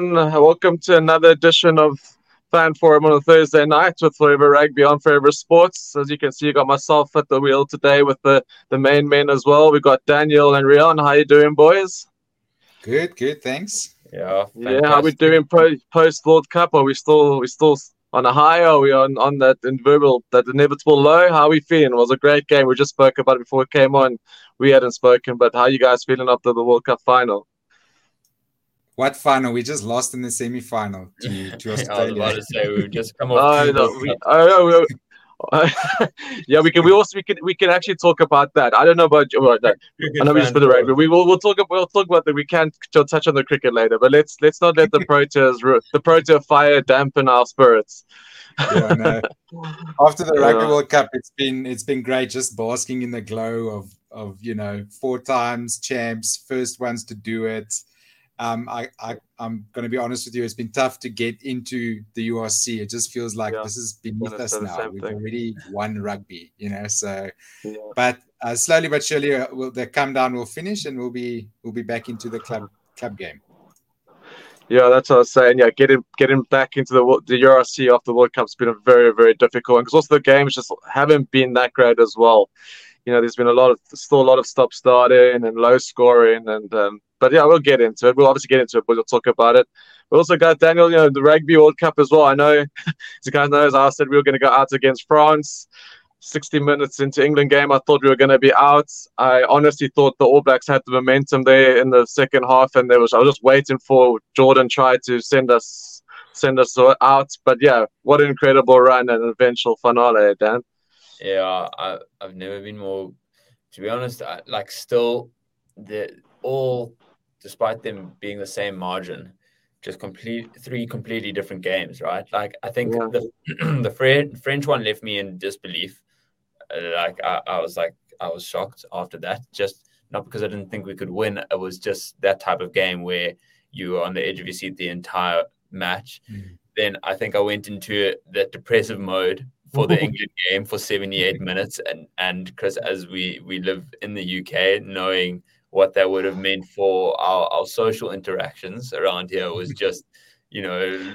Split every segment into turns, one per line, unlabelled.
Welcome to another edition of Fan Forum on a Thursday night with Forever Rugby on Forever Sports. As you can see, you got myself at the wheel today with the, the main men as well. We got Daniel and Riaan. How you doing, boys?
Good, good. Thanks.
Yeah, fantastic. yeah. How we doing post World Cup? Are we still we still on a high? Are we on on that inevitable that inevitable low? How are we feeling? It was a great game. We just spoke about it before it came on. We hadn't spoken, but how you guys feeling after the World Cup final?
What final? We just lost in the semi-final to, to Australia.
I was about to say we just come off.
Uh, no, we, uh, yeah, we can. We also we can we can actually talk about that. I don't know about about that. I know we just for the record. We will we'll talk we'll talk about that. We can't touch on the cricket later, but let's let's not let the Proteas the Protea fire dampen our spirits.
yeah, no. After the Rugby yeah. World Cup, it's been it's been great just basking in the glow of of you know four times champs, first ones to do it. Um, I, I I'm going to be honest with you. It's been tough to get into the URC. It just feels like yeah. this is beneath us now. We've thing. already won rugby, you know. So, yeah. but uh, slowly but surely, uh, we'll, the come down will finish, and we'll be we'll be back into the club club game.
Yeah, that's what I was saying. Yeah, getting getting back into the the URC after the World Cup's been a very very difficult because also the games just haven't been that great as well. You know, there's been a lot of still a lot of stop starting and low scoring and um, but yeah, we'll get into it. We'll obviously get into it, but we'll talk about it. We also got Daniel, you know, the Rugby World Cup as well. I know, you guys know, as I said, we were going to go out against France. 60 minutes into England game, I thought we were going to be out. I honestly thought the All Blacks had the momentum there in the second half, and there was I was just waiting for Jordan try to send us send us out. But yeah, what an incredible run and eventual finale, Dan.
Yeah, I, I've never been more. To be honest, I, like still the all despite them being the same margin, just complete three completely different games, right? Like I think yeah. the the French French one left me in disbelief. Uh, like I, I was like I was shocked after that. Just not because I didn't think we could win. It was just that type of game where you were on the edge of your seat the entire match. Mm. Then I think I went into that depressive mode for the England game for 78 minutes and and because as we we live in the UK knowing what that would have meant for our, our social interactions around here was just, you know,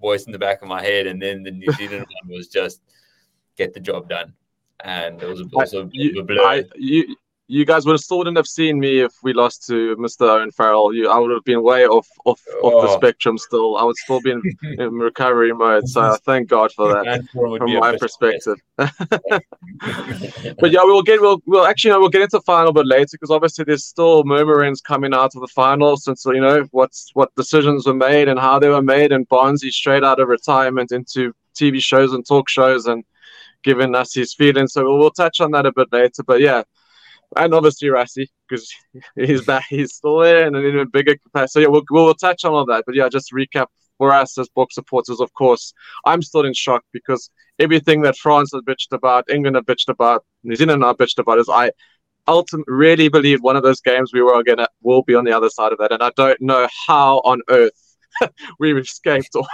voice in the back of my head. And then the New Zealand one was just get the job done. And it was also I, you, a blur. I,
you, you guys would have still wouldn't have seen me if we lost to Mr. Owen Farrell. You, I would have been way off off, oh. off the oh. spectrum still. I would still be in, in recovery mode. So thank God for that from my perspective. but yeah, we'll get we'll, we'll actually you know, we'll get into the final bit later because obviously there's still murmurings coming out of the final since you know what's what decisions were made and how they were made and Bonzi straight out of retirement into TV shows and talk shows and giving us his feelings. So we'll, we'll touch on that a bit later. But yeah and obviously Rassie because he's back, he's still there and in a bigger capacity. So yeah, we'll, we'll touch on all that. But yeah, just recap for us as Boks supporters, of course, I'm still in shock because everything that France has bitched about, England have bitched about, New Zealand have bitched about is I ultimately really believe one of those games we were gonna will be on the other side of that, and I don't know how on earth we escaped. Or,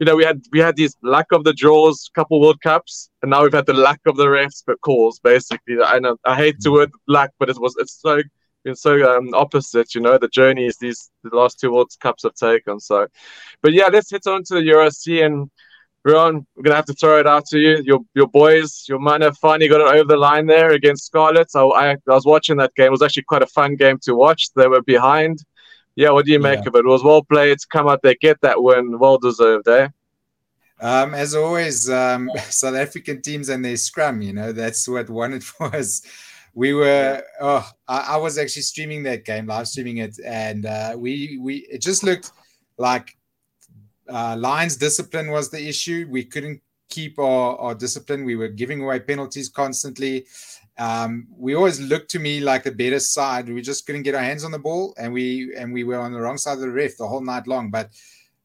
you know, we had we had these lack of the draws, couple World Cups, and now we've had the lack of the refs but calls. Basically, I know I hate the word lack, but it was it's so been so um, opposite. You know, the journeys these the last two World Cups have taken. So, but yeah, let's hit on to the URC and. Ron, we're gonna have to throw it out to you. Your your boys, your man have finally got it over the line there against Scarlet. So I, I was watching that game. It was actually quite a fun game to watch. They were behind yeah, what do you make yeah. of it? It was well played to come out there, get that win, well deserved, eh?
Um, as always, um, South African teams and their scrum, you know, that's what won it for us. We were, oh, I, I was actually streaming that game, live streaming it, and uh, we, we, it just looked like uh, Lions discipline was the issue. We couldn't keep our, our discipline. We were giving away penalties constantly. Um, we always looked to me like the better side. We just couldn't get our hands on the ball, and we and we were on the wrong side of the ref the whole night long. But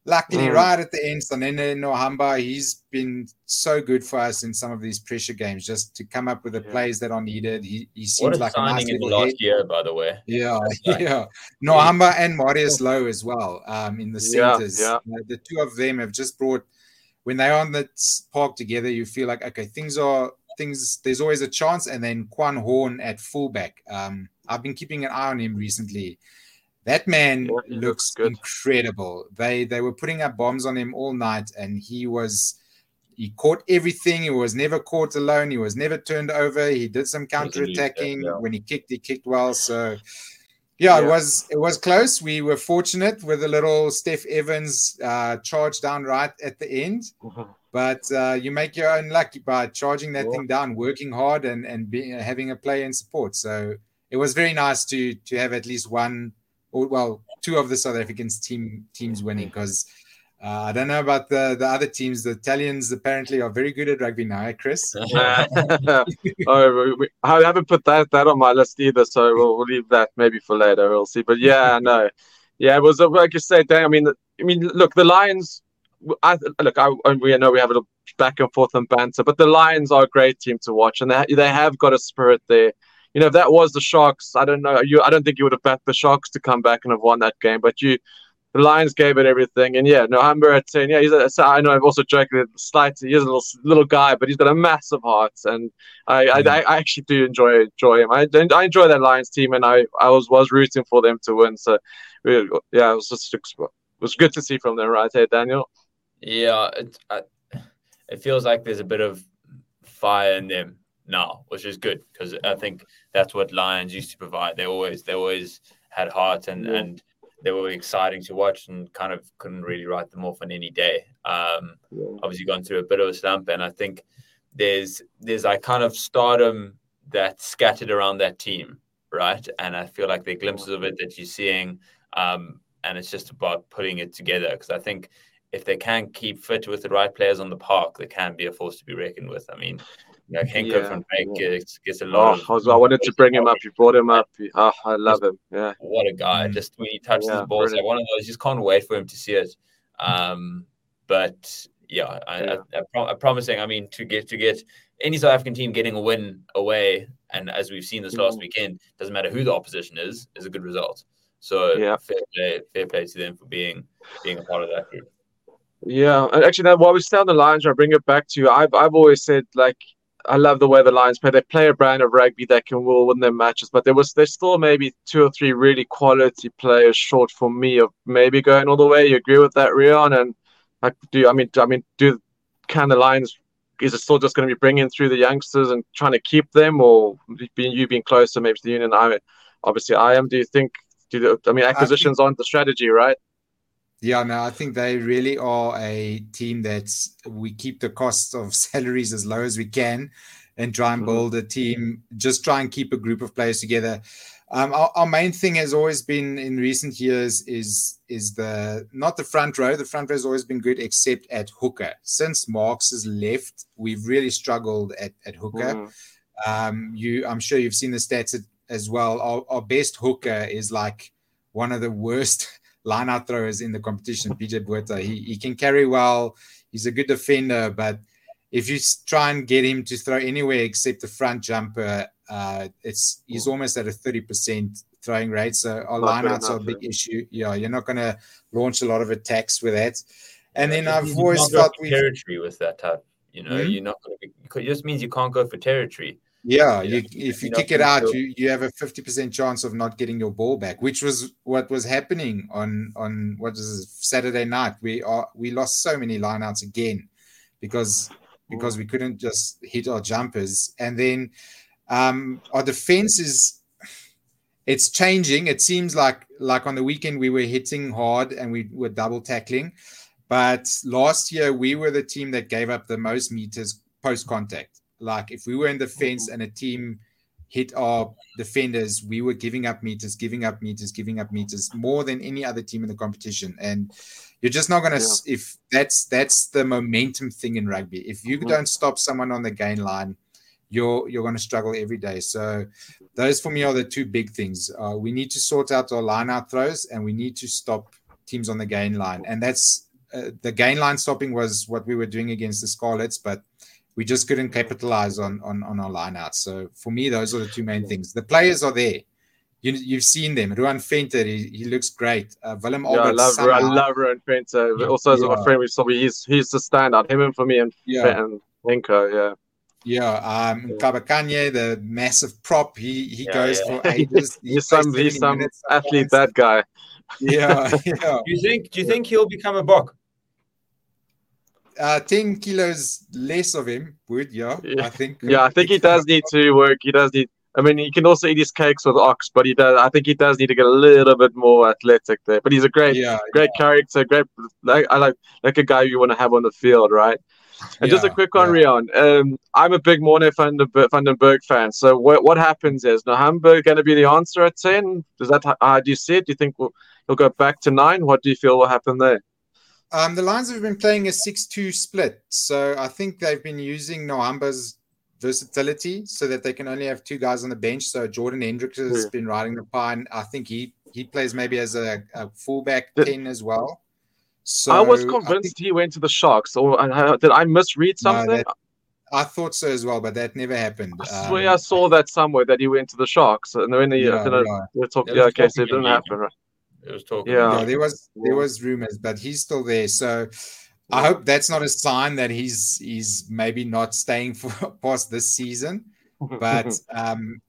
luckily, mm. right at the end, Sanele Nohamba, he's been so good for us in some of these pressure games, just to come up with the yeah. plays that are needed. He, he seems like a nice
in the last year, by the way.
Yeah, yeah. Nohamba and Marius Louw as well um, in the centers. Yeah, yeah. the two of them have just brought when they're on the park together, you feel like okay, things are things. There's always a chance. And then Quan Horn at fullback. Um, I've been keeping an eye on him recently. That man yeah, looks, looks incredible. They they were putting up bombs on him all night, and he was he caught everything. He was never caught alone. He was never turned over. He did some counter attacking. Yeah. When he kicked, he kicked well. So yeah, yeah, it was it was close. We were fortunate with a little Steff Evans uh, charge down right at the end. Mm-hmm. But uh, you make your own luck by charging that thing down, working hard, and and being, having a play and support. So it was very nice to to have at least one, or well, two of the South Africans team teams winning because uh, I don't know about the, the other teams. The Italians apparently are very good at rugby now, eh, Chris?
oh, we, I haven't put that that on my list either, so we'll, we'll leave that maybe for later. We'll see. But yeah, no, yeah, it was like you said. I mean, I mean, look, the Lions. I look, I we know we have a little back and forth and banter, but the Lions are a great team to watch, and they they have got a spirit there. You know, if that was the Sharks, I don't know. You, I don't think you would have bet the Sharks to come back and have won that game, but you the Lions gave it everything. And yeah, Nohamba at 10. Yeah, he's a, I know I've also joked with slightly, he's a little little guy, but he's got a massive heart. And I, I, I, actually do enjoy enjoy him. I, I enjoy that Lions team, and I, I was, was rooting for them to win. So yeah, it was just it was good to see from them, right here, Daniel?
Yeah, it, I, it feels like there's a bit of fire in them now, which is good because I think that's what Lions used to provide. They always they always had heart and yeah. and they were exciting to watch and kind of couldn't really write them off on any day. Um, yeah. Obviously, gone through a bit of a slump, and I think there's there's like kind of stardom that's scattered around that team, right? And I feel like the glimpses of it that you're seeing, um, and it's just about putting it together. Because I think if they can keep fit with the right players on the park, they can be a force to be reckoned with. I mean, like Henco yeah, van Wyk yeah. gets, gets a lot.
Oh, of, I, wanted to bring him up. You brought him up. Oh, I love him. Yeah.
What a guy! Mm. Just when he touches yeah, the ball, like one of those. Just can't wait for him to see it. Um, but yeah, I, yeah. I, I, am promising. I mean, to get to get any South African team getting a win away, and as we've seen this last mm. weekend, doesn't matter who the opposition is, is a good result. So yeah. fair play, fair play to them for being being a part of that group.
Yeah, and actually, now while we stay on the Lions, I bring it back to you. I've I've always said like I love the way the Lions play. They play a brand of rugby that can will win their matches, but there was there's still maybe two or three really quality players short for me of maybe going all the way. You agree with that, Riaan? And like, do I mean I mean do can the Lions is it still just going to be bringing through the youngsters and trying to keep them, or being you being closer maybe to the union? I obviously I am. Do you think? Do the, I mean acquisitions think, aren't the strategy, right?
Yeah, no, I think they really are a team that we keep the cost of salaries as low as we can and try and mm-hmm. build a team, just try and keep a group of players together. Um, our, our, main thing has always been in recent years is is the not the front row. The front row has always been good, except at hooker. Since Marx has left, we've really struggled at, at hooker. Mm. Um, you, I'm sure you've seen the stats as well. Our, our best hooker is like one of the worst line out throwers in the competition. PJ Botha, he, he can carry well. He's a good defender, but if you try and get him to throw anywhere except the front jumper, uh, it's he's almost at a 30% throwing rate. So our lineouts are a big issue. Yeah, you're not going to launch a lot of attacks with that. And yeah, then I've always felt
we territory with that type. You know, mm-hmm. you're not going to. It just means you can't go for territory.
Yeah, you, if you kick it out, you, you have a fifty percent chance of not getting your ball back, which was what was happening on on what is Saturday night. We are we lost so many lineouts again because because we couldn't just hit our jumpers, and then um, our defense is it's changing. It seems like like on the weekend we were hitting hard and we were double tackling, but last year we were the team that gave up the most meters post contact like if we were in the fence and a team hit our defenders, we were giving up meters, giving up meters, giving up meters more than any other team in the competition. And you're just not gonna yeah. if that's that's the momentum thing in rugby. If you mm-hmm. don't stop someone on the gain line, you're you're gonna struggle every day. So those for me are the two big things. Uh, we need to sort out our line out throws and we need to stop teams on the gain line. And that's uh, the gain line stopping was what we were doing against the Scarlets, but we just couldn't capitalize on on, on our lineouts. So for me, those are the two main things. The players are there. You, you've seen them. Ruan Venter, he, he looks great. Uh, Willem
yeah, I love, I love Ruan Venter. Also, as yeah. a friend, we saw he's he's the standout. Him and for me and yeah. and Henco, yeah.
Yeah, um,
Yeah.
Ntlabakanye, the massive prop, he he
Yeah,
goes
yeah.
for ages. He
he's
plays
some
70
he's some athlete.
sometimes.
That guy.
Yeah, yeah.
Do you think? Do you think he'll become a Bok?
Uh, ten kilos less of him would, yeah.
Yeah.
I think.
Yeah, I think he does need to work. He does need. I mean, he can also eat his cakes with ox, but he does. I think he does need to get a little bit more athletic there. But he's a great,
Yeah,
great character. Great, like I like like a guy you want to have on the field, right? And just a quick one,
yeah.
Riaan. Um, I'm a big Morne van den, Ber- Berg fan. So what what happens is Nohamba going to be the answer at ten? Does that how do you see it? Do you think we'll, he'll go back to nine? What do you feel will happen there?
Um, the Lions have been playing a 6-2 split, so I think they've been using Nohamba's versatility so that they can only have two guys on the bench. So Jordan Hendrikse has
Yeah.
been riding the pine. I think he he plays maybe as a, a fullback
The-
ten as well. So
I was
I
convinced
think-
he went to the Sharks, or uh, did I misread
No,
something?
that- I thought so as well, but that never happened.
I swear
Um,
I saw that somewhere that he went to the Sharks, and then the
yeah,
I know,
yeah.
they talk,
There
yeah,
was
okay, so it didn't happen, right?
It was talking.
Yeah.
yeah, there was there was rumors, but he's still there. So I hope that's not a sign that he's he's maybe not staying for past this season. But um,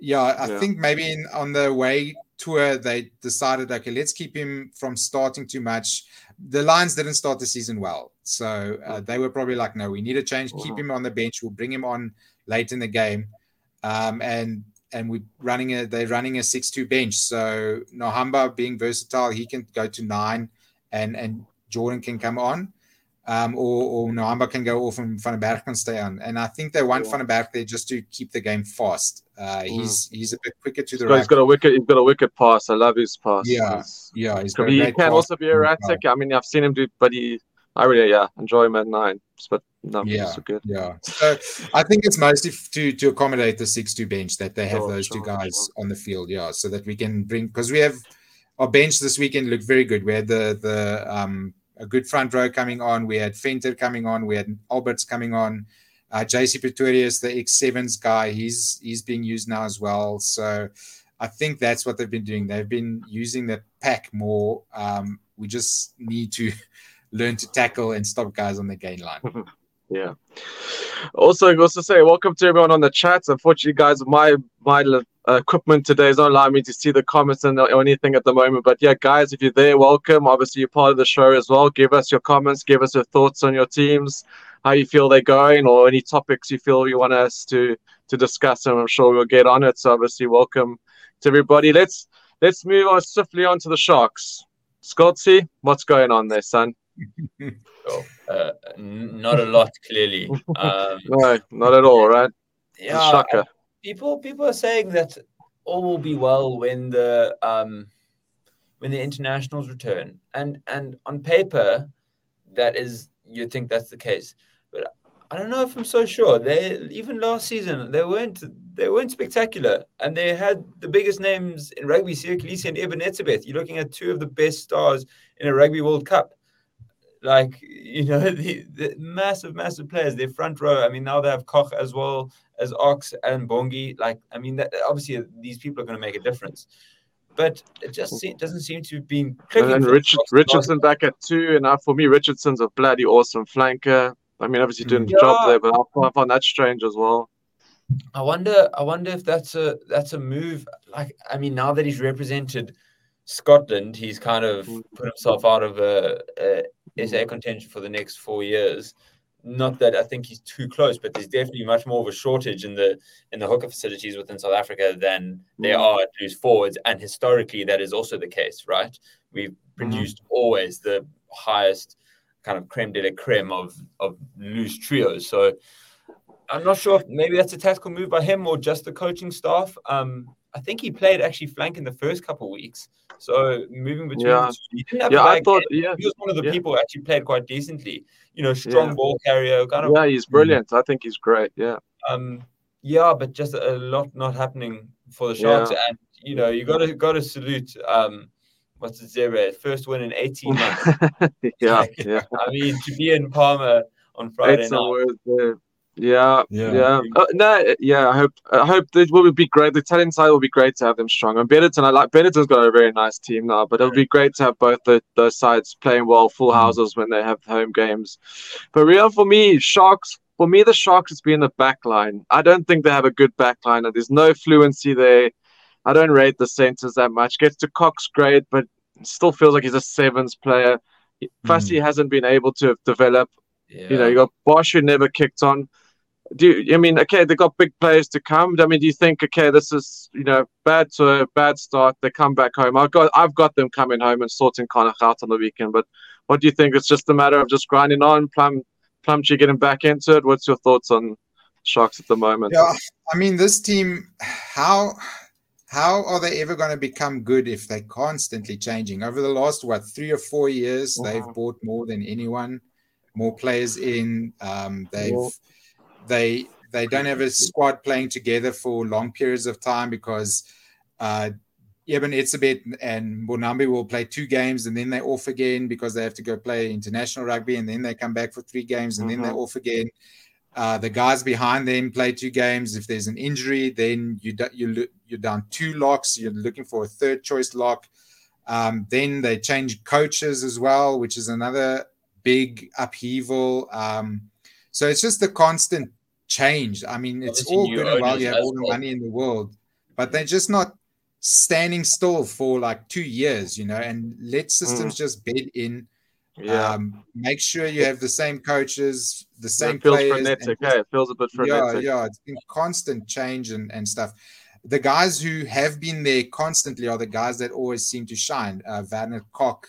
yeah, I
Yeah.
think maybe in, on the way tour they decided, okay, let's keep him from starting too much. The Lions didn't start the season well, so uh, they were probably like, no, we need a change. Keep
Mhm.
him on the bench. We'll bring him on late in the game, um, and and we're running a they're running a six two bench. So Nohamba being versatile, he can go to nine, and and Jordan can come on. Um, or, or Nohamba can go off and Van Berg can stay on. And I think they want
Yeah.
Van Berg there just to keep the game fast. Uh,
Mm.
he's he's a bit quicker to
He's
the
got,
right.
he's got a wicked, he's got a wicked pass. I love his pass.
Yeah,
He's-
yeah, he's got a
he
great
can
pass.
also be erratic. I mean, I've seen him do, but he, I really, yeah, enjoy at nine. But no,
Yeah.
so good.
Yeah. So I think it's mostly to to accommodate the six two bench that they have
Sure,
those two guys
sure.
on the field. Yeah, so that we can bring because we have our bench this weekend looked very good. We had the the um a good front row coming on. We had Venter coming on. We had Alberts coming on. Uh, JC Pretorius, the X sevens guy, he's he's being used now as well. So I think that's what they've been doing. They've been using the pack more. Um, we just need to learn to tackle and stop guys on the gain line.
Yeah. Also, also say welcome to everyone on the chat. Unfortunately, guys, my my uh, equipment today is not allowing me to see the comments and anything at the moment. But yeah, guys, if you're there, welcome. Obviously, you're part of the show as well. Give us your comments. Give us your thoughts on your teams, how you feel they're going, or any topics you feel you want us to to discuss. And I'm sure we'll get on it. So obviously, welcome to everybody. Let's let's move on swiftly on to the Sharks. Scotty, what's going on there, son?
So, uh, n- not a lot, clearly. Um,
No, not at all, right?
yeah,
Shocker.
people people are saying that all will be well when the um when the internationals return and and on paper that is you'd think that's the case but i don't know if i'm so sure they even last season they weren't they weren't spectacular and they had the biggest names in rugby Siya Kolisi and Eben Etzebeth. you're looking at two of the best stars in a rugby world cup like you know the, the massive massive players their front row i mean now they have koch as well as Ox and Bongi. Like, I mean, that, obviously these people are going to make a difference, but it just se- doesn't seem to have been
And
clicking.
then Richard, Richardson back at two, and now for me, Richardson's a bloody awesome flanker. I mean, obviously doing the job there, but I find that strange as well.
I wonder. I wonder if that's a that's a move. Like, I mean, now that he's represented Scotland, he's kind of
Mm.
put himself out of a, a SA contention for the next four years. Not that I think he's too close, but there's definitely much more of a shortage in the in the hooker facilities within South Africa than there
Mm.
are at loose forwards, and historically that is also the case, right? We've produced always the highest kind of creme de la creme of of loose trios. So I'm not sure if maybe that's a tactical move by him or just the coaching staff. Um, I think he played actually flank in the first couple of weeks. So moving between,
Yeah.
the two, he didn't have
Yeah, I thought,
game.
yeah,
he was one of the
yeah.
people who actually played quite decently. You know, strong
Yeah.
ball carrier, kind of.
yeah, he's brilliant. I think he's great. Yeah,
Um, yeah, but just a lot not happening for the Sharks, and you know, you got to got to salute. Um, what's it, Zero? First win in 18 months.
yeah, yeah.
I mean, to be in Palmer on Friday
It's
night.
word. Yeah,
Yeah.
yeah. Uh, no, yeah. I hope. I hope it will be great. The talent side will be great to have them strong. And Benetton, I like Benetton's got a very nice team now, but it'll be great to have both the, those sides playing well, full
Mm.
houses when they have home games. But real for me, Sharks. for me, the Sharks has been the back line. I don't think they have a good back line. There's no fluency there. I don't rate the centers that much. Gets to Cox great, but still feels like he's a sevens player. Fassi mm. hasn't been able to develop. Yeah. You know, you got Bosch who never kicked on. Do you, I mean okay? they've got big players to come. I mean, do you think okay, this is you know bad to a bad start? They come back home. I've got I've got them coming home and sorting Connacht out on the weekend. But what do you think? It's just a matter of just grinding on. Plum Plumtree getting back into it. What's your thoughts on Sharks at the moment?
Yeah, I mean, this team, how how are they ever going to become good if they're constantly changing? Over the last what three or four years, wow. they've bought more than anyone, more players in. Um, they've they they don't have a squad playing together for long periods of time because uh, Eben Etzebeth and Mbonambi will play two games and then they're off again because they have to go play international rugby and then they come back for three games and mm-hmm. then they're mm-hmm. off again. Uh, the guys behind them play two games. If there's an injury, then you you you're down two locks. You're looking for a third choice lock. Um, then they change coaches as well, which is another big upheaval. Um, so it's just a constant change. I mean, it's all good and well. You have all the money in the world, but they're just not standing still for like two years, you know, and let systems mm. just bed in yeah. Um, make sure you have the same coaches, the same
it feels
players.
Frenetic, hey, it feels a bit frenetic.
Yeah, yeah, it's been constant change and, and stuff. The guys who have been there constantly are the guys that always seem to shine. Uh, Werner Kok,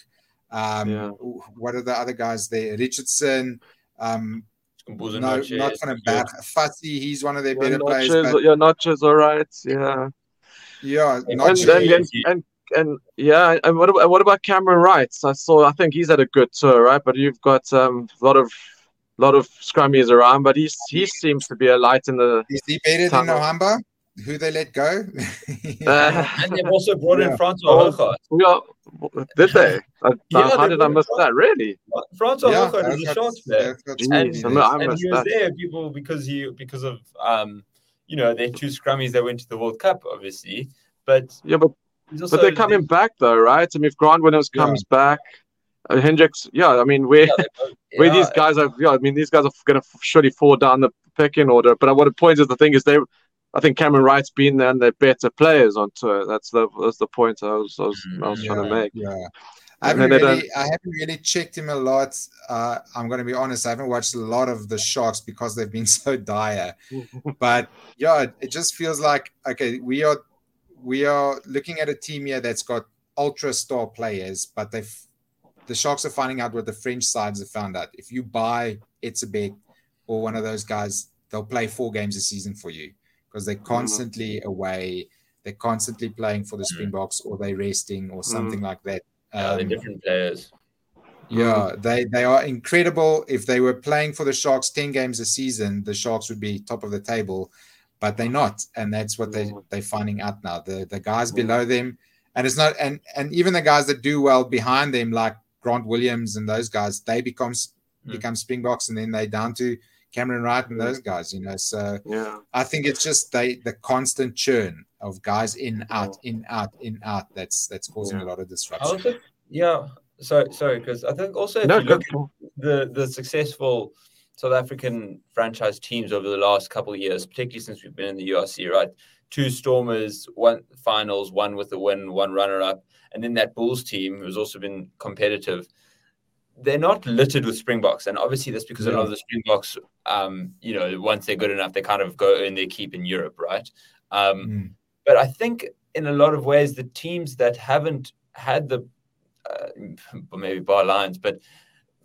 um, yeah. what are the other guys there? Richardson, um, no, not from a bad Fassi, he's one of their yeah, better
notches,
players.
But... Yeah, Notches, all right. Yeah.
Yeah,
and, and, and, and yeah, and what about what about Cameron Wright? I saw. I think he's had a good tour, right? But you've got um, a lot of lot of scrummies around, but he's he seems to be a light in the.
Is he better tunnel. than Ohamba? Who they let go?
uh, and they've also brought in Francois oh,
yeah, did they? Uh, yeah, how did I miss that? Really?
Francois yeah, Hochart is a Sharks player, and, and he was that. there people because he because of um you know their two scrummies that went to the World Cup, obviously. But
yeah, but but they're coming back though, right? I mean, if Grant Williams comes yeah. back, uh, Hendricks, yeah, I mean, where yeah, where these guys are, yeah, I mean, these guys are going to surely fall down the pecking order. But what the point is, the thing is, they, I think Cameron Wright's been there, and they're better players on tour. That's the that's the point I was I was, I was yeah, trying to make.
Yeah. I haven't, really, I haven't really checked him a lot. Uh, I'm going to be honest. I haven't watched a lot of the Sharks because they've been so dire. but yeah, it just feels like okay, we are we are looking at a team here that's got ultra star players, but they've the Sharks are finding out what the French sides have found out. If you buy Etzebeth or one of those guys, they'll play four games a season for you because they're mm-hmm. constantly mm-hmm. away. They're constantly playing for the mm. Springboks or they're resting or something mm-hmm. like that.
Um, yeah, they're different players.
Yeah, they they are incredible. If they were playing for the Sharks ten games a season, the Sharks would be top of the table but they're not, and that's what they they're finding out now. The the guys below them, and it's not, and and even the guys that do well behind them, like Grant Williams and those guys, they become mm. become Springboks, and then they down to Cameron Wright and those guys. You know, so
yeah,
I think it's just they the constant churn of guys in out in out in out that's that's causing yeah. a lot of disruption.
Also, yeah. So sorry, because I think also if no, you look at the the successful South African franchise teams over the last couple of years, particularly since we've been in the URC, right? Two Stormers, one finals, one with a win, one runner up, and then that Bulls team who's also been competitive. They're not littered with Springboks, and obviously that's because yeah. a lot of the Springboks, um, you know, once they're good enough, they kind of go and they keep in Europe, right? Um, mm. But I think in a lot of ways, the teams that haven't had the, uh, maybe bar lines, but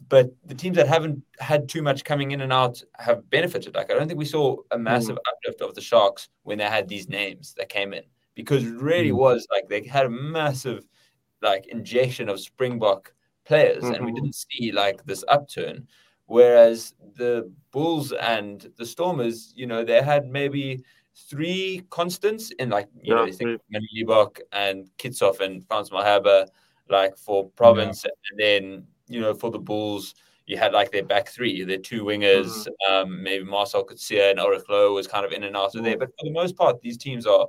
but the teams that haven't had too much coming in and out have benefited. Like I don't think we saw a massive mm. uplift of the Sharks when they had these names that came in because it really mm. was like they had a massive like injection of Springbok players mm-hmm. and we mm-hmm. didn't see like this upturn. Whereas the Bulls and the Stormers, you know, they had maybe three constants in like you yeah, know, you think Manu and Kitshoff and Frans Malherbe, like for province, yeah. and then you know, for the Bulls, you had like their back three, their two wingers, mm-hmm. um, maybe Marcel Coetzee and Elrigh Louw was kind of in and out of there. Mm. But for the most part, these teams are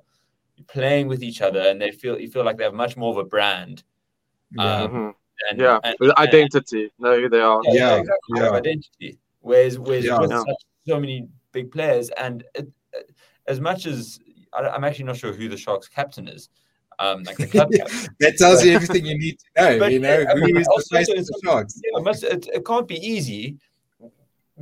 playing with each other and they feel you feel like they have much more of a brand.
Yeah, um, mm-hmm. And, yeah. And, identity. And, no, they are.
Yeah, yeah exactly. Yeah. identity. Whereas, whereas yeah, with such so many big players, and it, as much as I, am actually not sure who the Sharks captain is. Um, like the club
that tells you everything you need to know. But, you know yeah, who is the face of the Sharks.
Yeah, it, must, it, it can't be easy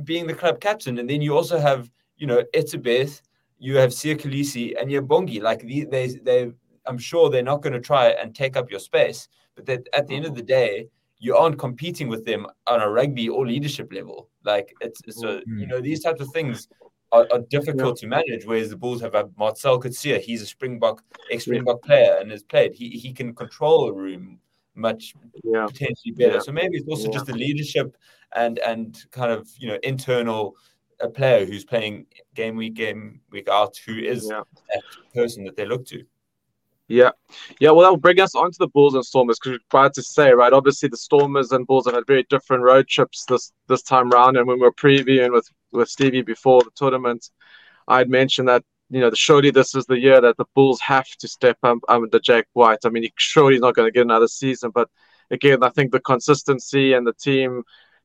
being the club captain, and then you also have you know Etzebeth, you have Siya Kolisi, and you have Bongi. Like they, they, they, I'm sure they're not going to try and take up your space, but that at the end of the day, you aren't competing with them on a rugby or leadership level. Like it's so you mm. know these types of things are, are difficult yeah. to manage. Whereas the Bulls have a Marcel Coetzee, he's a Springbok ex Springbok player and has played. He he can control a room much yeah. potentially better. So maybe it's also just the leadership and and kind of you know internal a player who's playing game week game week out who is that person that they look to.
Yeah, yeah. Well, that will bring us onto the Bulls and Stormers because we're about to say, right? Obviously, the Stormers and Bulls have had very different road trips this this time round. And when we were previewing with with Stevie before the tournament, I'd mentioned that you know surely this is the year that the Bulls have to step up under Jake White. I mean, he, surely he's not going to get another season, but again, I think the consistency and the team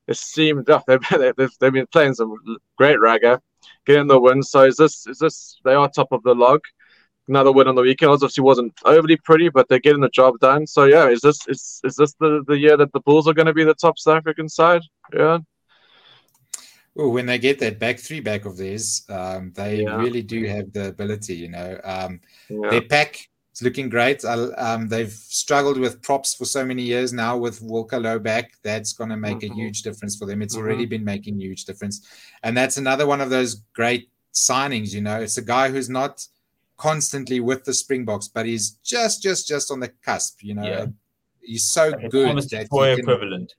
it seemed oh, they've, they've, they've been playing some great ragga, getting the win. So is this is this they are top of the log? Another win on the weekend. Obviously, wasn't overly pretty, but they're getting the job done. So yeah, is this is is this the, the year that the Bulls are going to be the top South African side? Yeah.
Well, when they get that back three back of theirs, um, they yeah. really do have the ability. You know, um, yeah. their pack is looking great. Um, they've struggled with props for so many years now. With Wilco Louw back, that's going to make mm-hmm. a huge difference for them. It's mm-hmm. already been making huge difference, and that's another one of those great signings. You know, it's a guy who's not constantly with the Springboks, but he's just just just on the cusp. You know, yeah. he's so like good.
Almost that can, equivalent.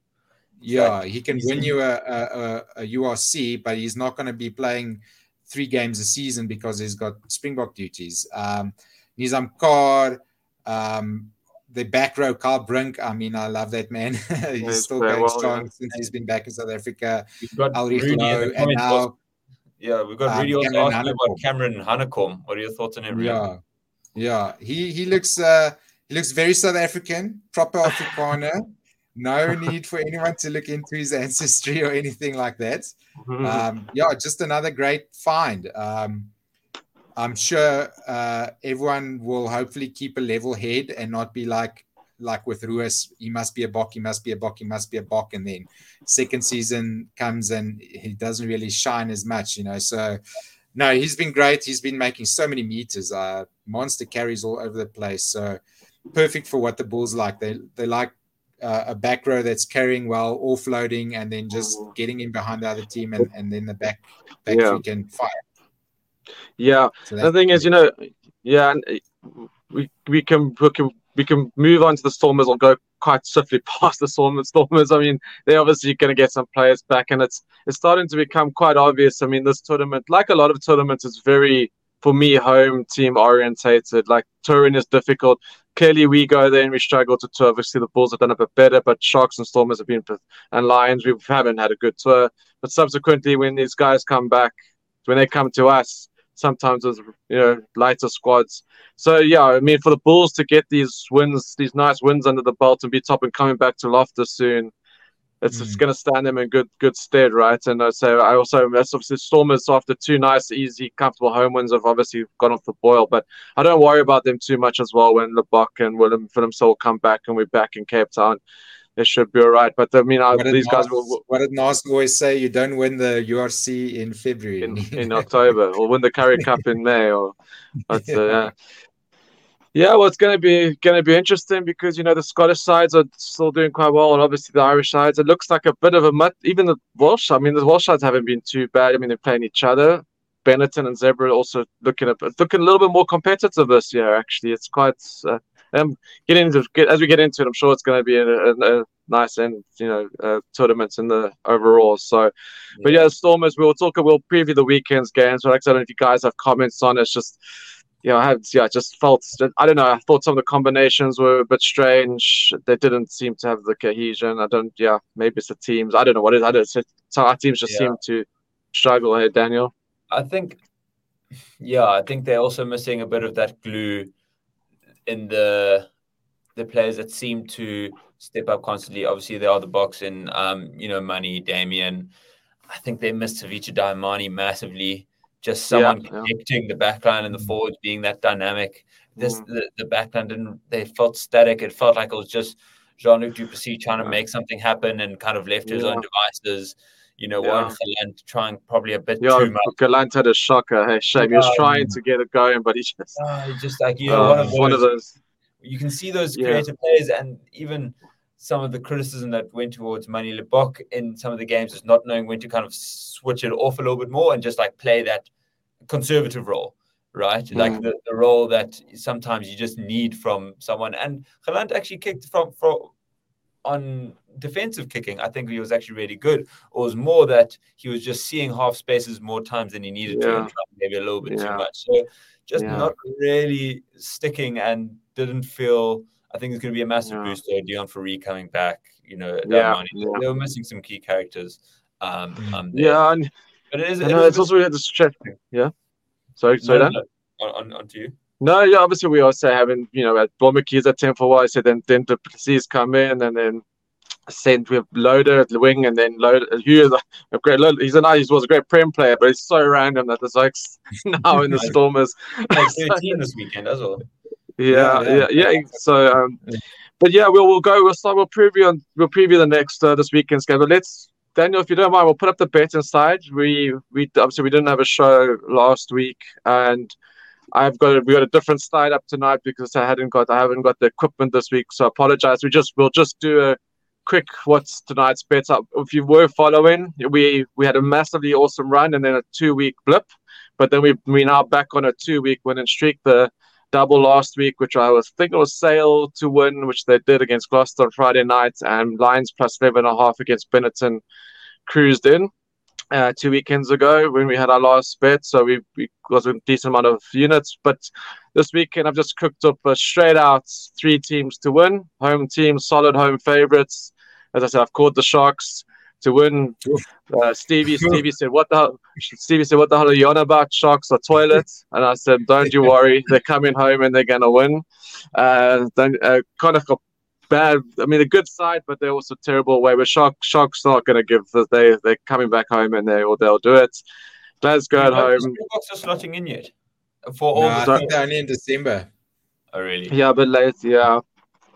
Yeah, he can win you a, a, a URC, but he's not going to be playing three games a season because he's got Springbok duties. Um, Nizaam Carr, um, the back row, Carl Brink. I mean, I love that man. he's still going well, strong yeah. since he's been back in South Africa.
Elrigh Louw, and now yeah, we've got really um, also asking about Cameron Hanekom. What are your thoughts on him?
Yeah, yeah, he he looks uh he looks very South African, proper Afrikaner. no need for anyone to look into his ancestry or anything like that. Um, yeah, just another great find. Um, I'm sure uh, everyone will hopefully keep a level head and not be like like with Ruiz, he must be a Bok, he must be a Bok, he must be a Bok. And then second season comes and he doesn't really shine as much, you know. So, no, he's been great. He's been making so many meters, uh, monster carries all over the place. So, perfect for what the Bulls like. They, they like uh, a back row that's carrying well, offloading, and then just getting in behind the other team, and, and then the back back yeah. can fire.
Yeah, so the thing is, you know, yeah, we we can we can we can move on to the Stormers or go quite swiftly past the Stormers. I mean, they're obviously going to get some players back, and it's it's starting to become quite obvious. I mean, this tournament, like a lot of tournaments, is very for me home team orientated. Like touring is difficult. Clearly, we go there and we struggle to tour. Obviously, the Bulls have done a bit better, but Sharks and Stormers have been and Lions we haven't had a good tour. But subsequently, when these guys come back, when they come to us, sometimes as you know lighter squads. So yeah, I mean for the Bulls to get these wins, these nice wins under the belt and be top and coming back to Loftus soon, it's, mm. it's going to stand them in good good stead, right? And uh, so I also that's obviously Stormers after two nice, easy, comfortable home wins have obviously gone off the boil, but I don't worry about them too much as well when Libbok and Willem Philipsel come back and we're back in Cape Town it should be all right. But I mean, uh, these guys will.
What did Naas always say? You don't win the URC in February,
in, in October, or win the Currie Cup in May, or. But, yeah. Uh, yeah. Well, it's going to be going to be interesting because you know the Scottish sides are still doing quite well, and obviously the Irish sides. It looks like a bit of a mutt. Even the Welsh. I mean, the Welsh sides haven't been too bad. I mean, they're playing each other. Benetton and Zebre also looking at looking a little bit more competitive this year. Actually, it's quite. Uh, um, get into get, as we get into it, I'm sure it's going to be a, a, a nice and you know uh, tournaments in the overall. So, yeah. but yeah, Stormers. We'll talk. We'll preview the weekend's games. But like I don't know if you guys have comments on it. It's just you know, I had yeah, I just felt I don't know. I thought some of the combinations were a bit strange. They didn't seem to have the cohesion. I don't. Yeah, maybe it's the teams. I don't know what it is. I don't. So our teams just yeah. seem to struggle here, Daniel.
I think. Yeah, I think they're also missing a bit of that glue in the the players that seem to step up constantly. Obviously, there are the boxing, um, you know, money, Damien. I think they missed Hacjivah Dayimani massively. Just someone yeah, connecting yeah. the backline and the mm. forwards being that dynamic. This mm. the, the backline didn't they felt static. It felt like it was just Jean-Luc du Plessis trying to make something happen and kind of left his own devices. You know, yeah. one Gelant trying probably a bit yeah, too much.
Gelant had a shocker. Hey, shame. He was trying to get it going, but he just,
uh, just like you know, uh, one, of those, one of those. You can see those creative players, and even some of the criticism that went towards Manie Libbok in some of the games is not knowing when to kind of switch it off a little bit more and just like play that conservative role, right? Mm. Like the, the role that sometimes you just need from someone. And Gelant actually kicked from, from on defensive kicking. I think he was actually really good. Or it was more that he was just seeing half spaces more times than he needed yeah. to, maybe a little bit yeah. too much. So just yeah. not really sticking and didn't feel – I think it's going to be a massive yeah. boost. Though Deon Fourie coming back, you know, yeah, yeah, they were missing some key characters. Um,
mm. um yeah, and, but it is. It it's also we had this check. Yeah, sorry, sorry, no, Dan.
No, on, on, to you.
No, yeah, obviously we also having you know at Bomberkeys at ten for why so then then the Plessis come in and then sent with Loader at the wing and then Loader is a great he's a nice he was a great prem player but it's so random that there's like now in the Stormers
like 13 this weekend as well
yeah, yeah, yeah. yeah. So, um, but yeah, we'll we'll go. We'll start. We'll preview on. We'll preview the next uh, this weekend's game. But let's Daniel, if you don't mind, we'll put up the bet inside. We we obviously we didn't have a show last week, and I've got a, we got a different slide up tonight because I hadn't got I haven't got the equipment this week, so I apologize. We just we'll just do a quick what's tonight's bet up. Uh, if you were following, we we had a massively awesome run and then a two week blip, but then we we now back on a two week winning streak. The double last week, which I was thinking was Sale to win, which they did against Gloucester on Friday night, and Lions plus eleven and a half against Benetton cruised in uh, two weekends ago when we had our last bet. So we, we got a decent amount of units. But this weekend I've just cooked up a straight out three teams to win. Home team, solid home favorites. As I said, I've called the Sharks to win. Uh, Stevie, Stevie said, "What the hell?" Stevie said, "What the hell are you on about? Sharks or toilets?" And I said, "Don't you worry, they're coming home and they're gonna win." Uh, then uh, kind of got bad. I mean, a good side, but they're also terrible away. But Shark, Sharks not gonna give. They they're coming back home and they or they'll do it. Glasgow at home.
Springboks are slotting in yet for all.
No, I think they're only in December.
Oh really?
Yeah, but late. Yeah.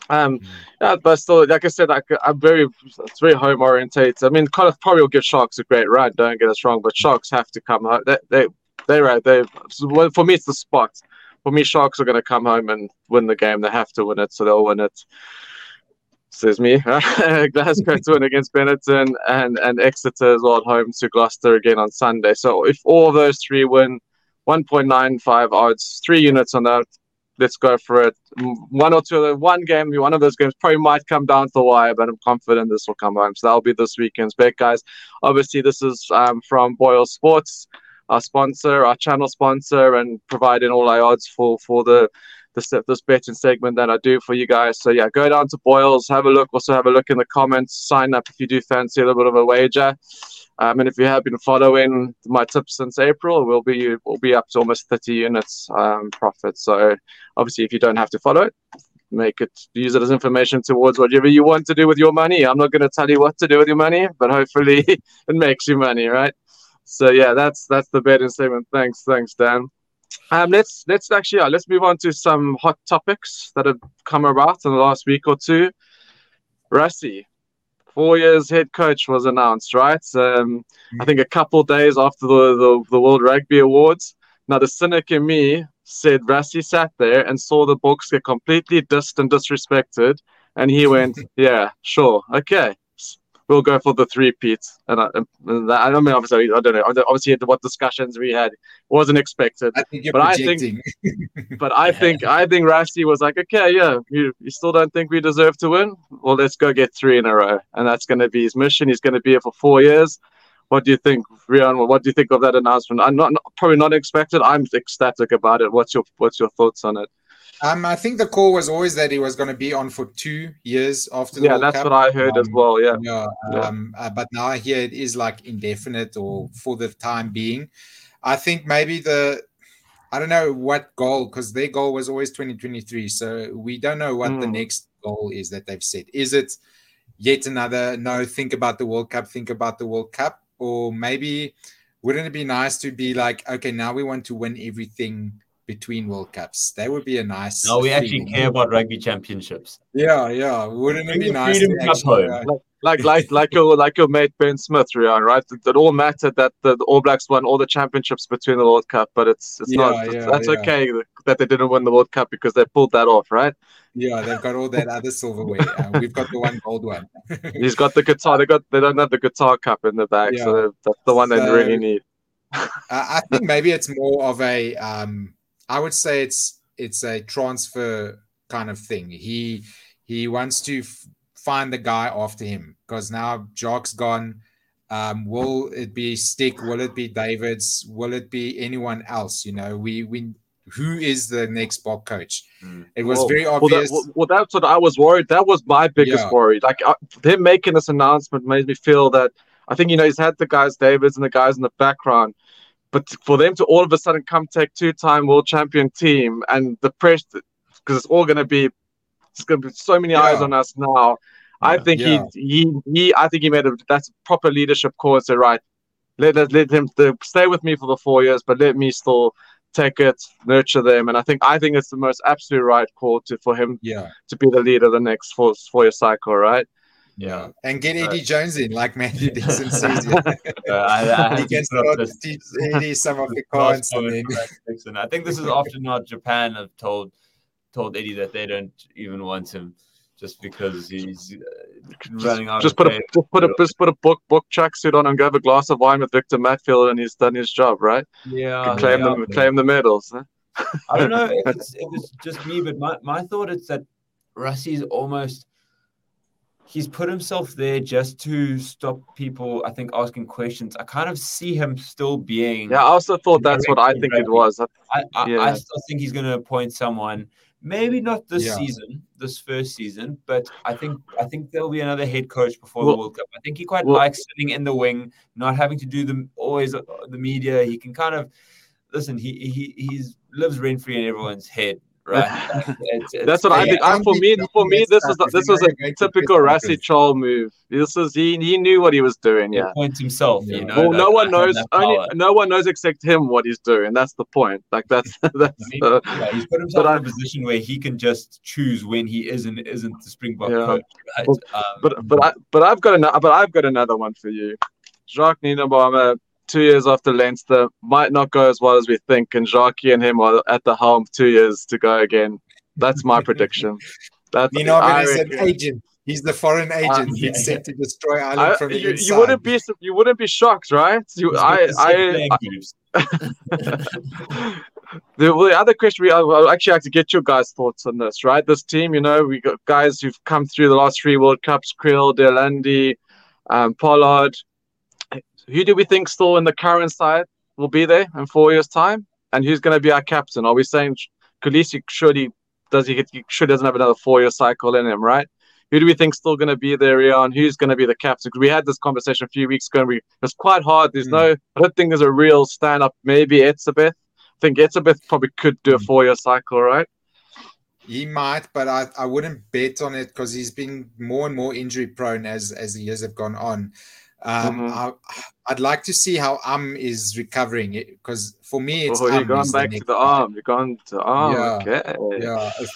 Um, mm. yeah, but still, like I said, like, I'm very, it's very home orientated. I mean, kind of probably will give Sharks a great run. Don't get us wrong, but Sharks have to come home. They, they, they right. They, for me, it's the spot. For me, Sharks are going to come home and win the game. They have to win it, so they'll win it. Says me. Glasgow to win against Benetton and and Exeter as well at home to Gloucester again on Sunday. So if all those three win, 1.95 odds, three units on that let's go for it. One or two, one game, one of those games probably might come down to the wire, but I'm confident this will come home. So that'll be this weekend's bet, guys. Obviously, this is um, from Boyle Sports, our sponsor, our channel sponsor, and providing all our odds for for the this this betting segment that I do for you guys. So yeah, go down to Boyles, have a look. Also have a look in the comments. Sign up if you do fancy a little bit of a wager. Um, and if you have been following my tips since April, we'll be we'll be up to almost 30 units um, profit. So obviously, if you don't have to follow it, make it use it as information towards whatever you want to do with your money. I'm not going to tell you what to do with your money, but hopefully it makes you money, right? So yeah, that's that's the betting statement. Thanks, thanks, Dan. Um, let's let's actually yeah, let's move on to some hot topics that have come about in the last week or two. Rassie, four years head coach was announced, right? Um, I think a couple days after the, the, the, World Rugby Awards. Now, the cynic in me said Rassie sat there and saw the Boks get completely dissed and disrespected. And he went, Yeah, sure, okay we'll go for the three peats. And I, and I mean, obviously, I don't know. Obviously, what discussions we had wasn't expected.
I
but
projecting.
I think, but I think, I think Rassie was like, okay, yeah, you, you still don't think we deserve to win? Well, let's go get three in a row, and that's going to be his mission. He's going to be here for four years. What do you think, Riaan? What do you think of that announcement? I'm not, not probably not expected. I'm ecstatic about it. What's your What's your thoughts on it?
Um, I think the call was always that he was going to be on for two years after the
yeah, World that's Cup. what I heard um, as well. Yeah,
yeah. Um, uh, but now here it is like indefinite or for the time being. I think maybe the I don't know what goal because their goal was always 2023. So we don't know what mm. the hmm. next goal is that they've set. Is it yet another no? Think about the World Cup. Think about the World Cup, or maybe wouldn't it be nice to be like, okay, now we want to win everything between World Cups? That would be a nice.
No, we actually care about rugby championships.
Yeah, yeah. Wouldn't it be nice? To
actually, uh, like, like, like your, like your mate Ben Smith, Riaan, right? It, it all mattered that the, the, All Blacks won all the championships between the World Cup, but it's, it's yeah, not. Yeah, that's yeah. okay that they didn't win the World Cup because they pulled that off, right?
Yeah, they've got all that other silverware. Uh, we've got the one gold one.
He's got the guitar. They got. They don't have the guitar cup in the bag, yeah. so that's the one so, they really need.
I think maybe it's more of a. Um, I would say it's it's a transfer kind of thing. He he wants to f- find the guy after him because now Jock's gone. Um, will it be Stick? Will it be Davids? Will it be anyone else? You know, we we who is the next Bok coach? Mm. It was well, very obvious.
Well, that, well, that's what I was worried. That was my biggest yeah. worry. Like uh, him making this announcement made me feel that I think you know he's had the guys Davids and the guys in the background, but for them to all of a sudden come take two-time world champion team and the press because it's all going to be it's going to be so many yeah. eyes on us now. Yeah. I think he he he I think he made a that's proper leadership call. Say right, let let, let him to stay with me for the four years, but let me still take it, nurture them, and I think I think it's the most absolute right call to for him
yeah.
to be the leader the next four four year cycle, right?
Yeah, and get Eddie Jones in like Mandy did in season. I, I he can start to teach Eddie some of the cards.
And I think this is often not Japan have told told Eddie that they don't even want him just because he's uh, running out.
Just put a just put a just put a Bok Bok tracksuit on and go have a glass of wine with Victor Matfield, and he's done his job, right?
Yeah,
claim yeah, the claim the medals. Huh?
I don't know if it's, if it's just me, but my, my thought is that Rassie's almost he's put himself there just to stop people, I think, asking questions. I kind of see him still being.
Yeah, I also thought that's what I think it was.
I, I, yeah. I still think he's going to appoint someone Maybe not this yeah. season, this first season, but I think I think there'll be another head coach before well, the World Cup. I think he quite well, likes sitting in the wing, not having to do the always uh, the media. He can kind of listen. He he he's lives rent free in everyone's head right?
It's, it's, That's what I think. I, for me, for me, this was this was a typical Rassie Troll move. This is he he knew what he was doing. Yeah,
points himself. You know,
well, no one knows. Only no one knows except him what he's doing. That's the point. Like that's that's. I mean, uh,
yeah, he's put himself in I, a position where he can just choose when he is and isn't the Springbok yeah. coach. Right? Well,
um, but but I but I've got another but I've got another one for you. Jacques Nienaber two years after Leinster might not go as well as we think, and Jacques and him are at the helm two years to go again. That's my prediction. That's
you know, is an agent. He's the foreign agent. Uh, yeah, He's sent to destroy Ireland I, from the
you,
inside.
You wouldn't be you wouldn't be shocked, right? You, I, I, I the, well, the other question we I actually like to get your guys' thoughts on this, right? This team, you know, we got guys who've come through the last three World Cups: Kriel, de Allende, um, Pollard who do we think still in the current side will be there in four years' time? And who's going to be our captain? Are we saying Kolisi surely does he, he sure doesn't have another four-year cycle in him, right? Who do we think still going to be there, and Who's going to be the captain? Because we had this conversation a few weeks ago, and we, it's quite hard. There's mm. no, I don't think there's a real stand-up. Maybe Etzebeth. I think Etzebeth probably could do a hmm. four-year cycle, right?
He might, but I, I wouldn't bet on it because he's been more and more injury prone as as the years have gone on. Um, mm-hmm. I, would like to see how Am is recovering because for me, it's
oh, you're going back to the arm. You're going to arm.
Yeah,
okay.
Yeah. If,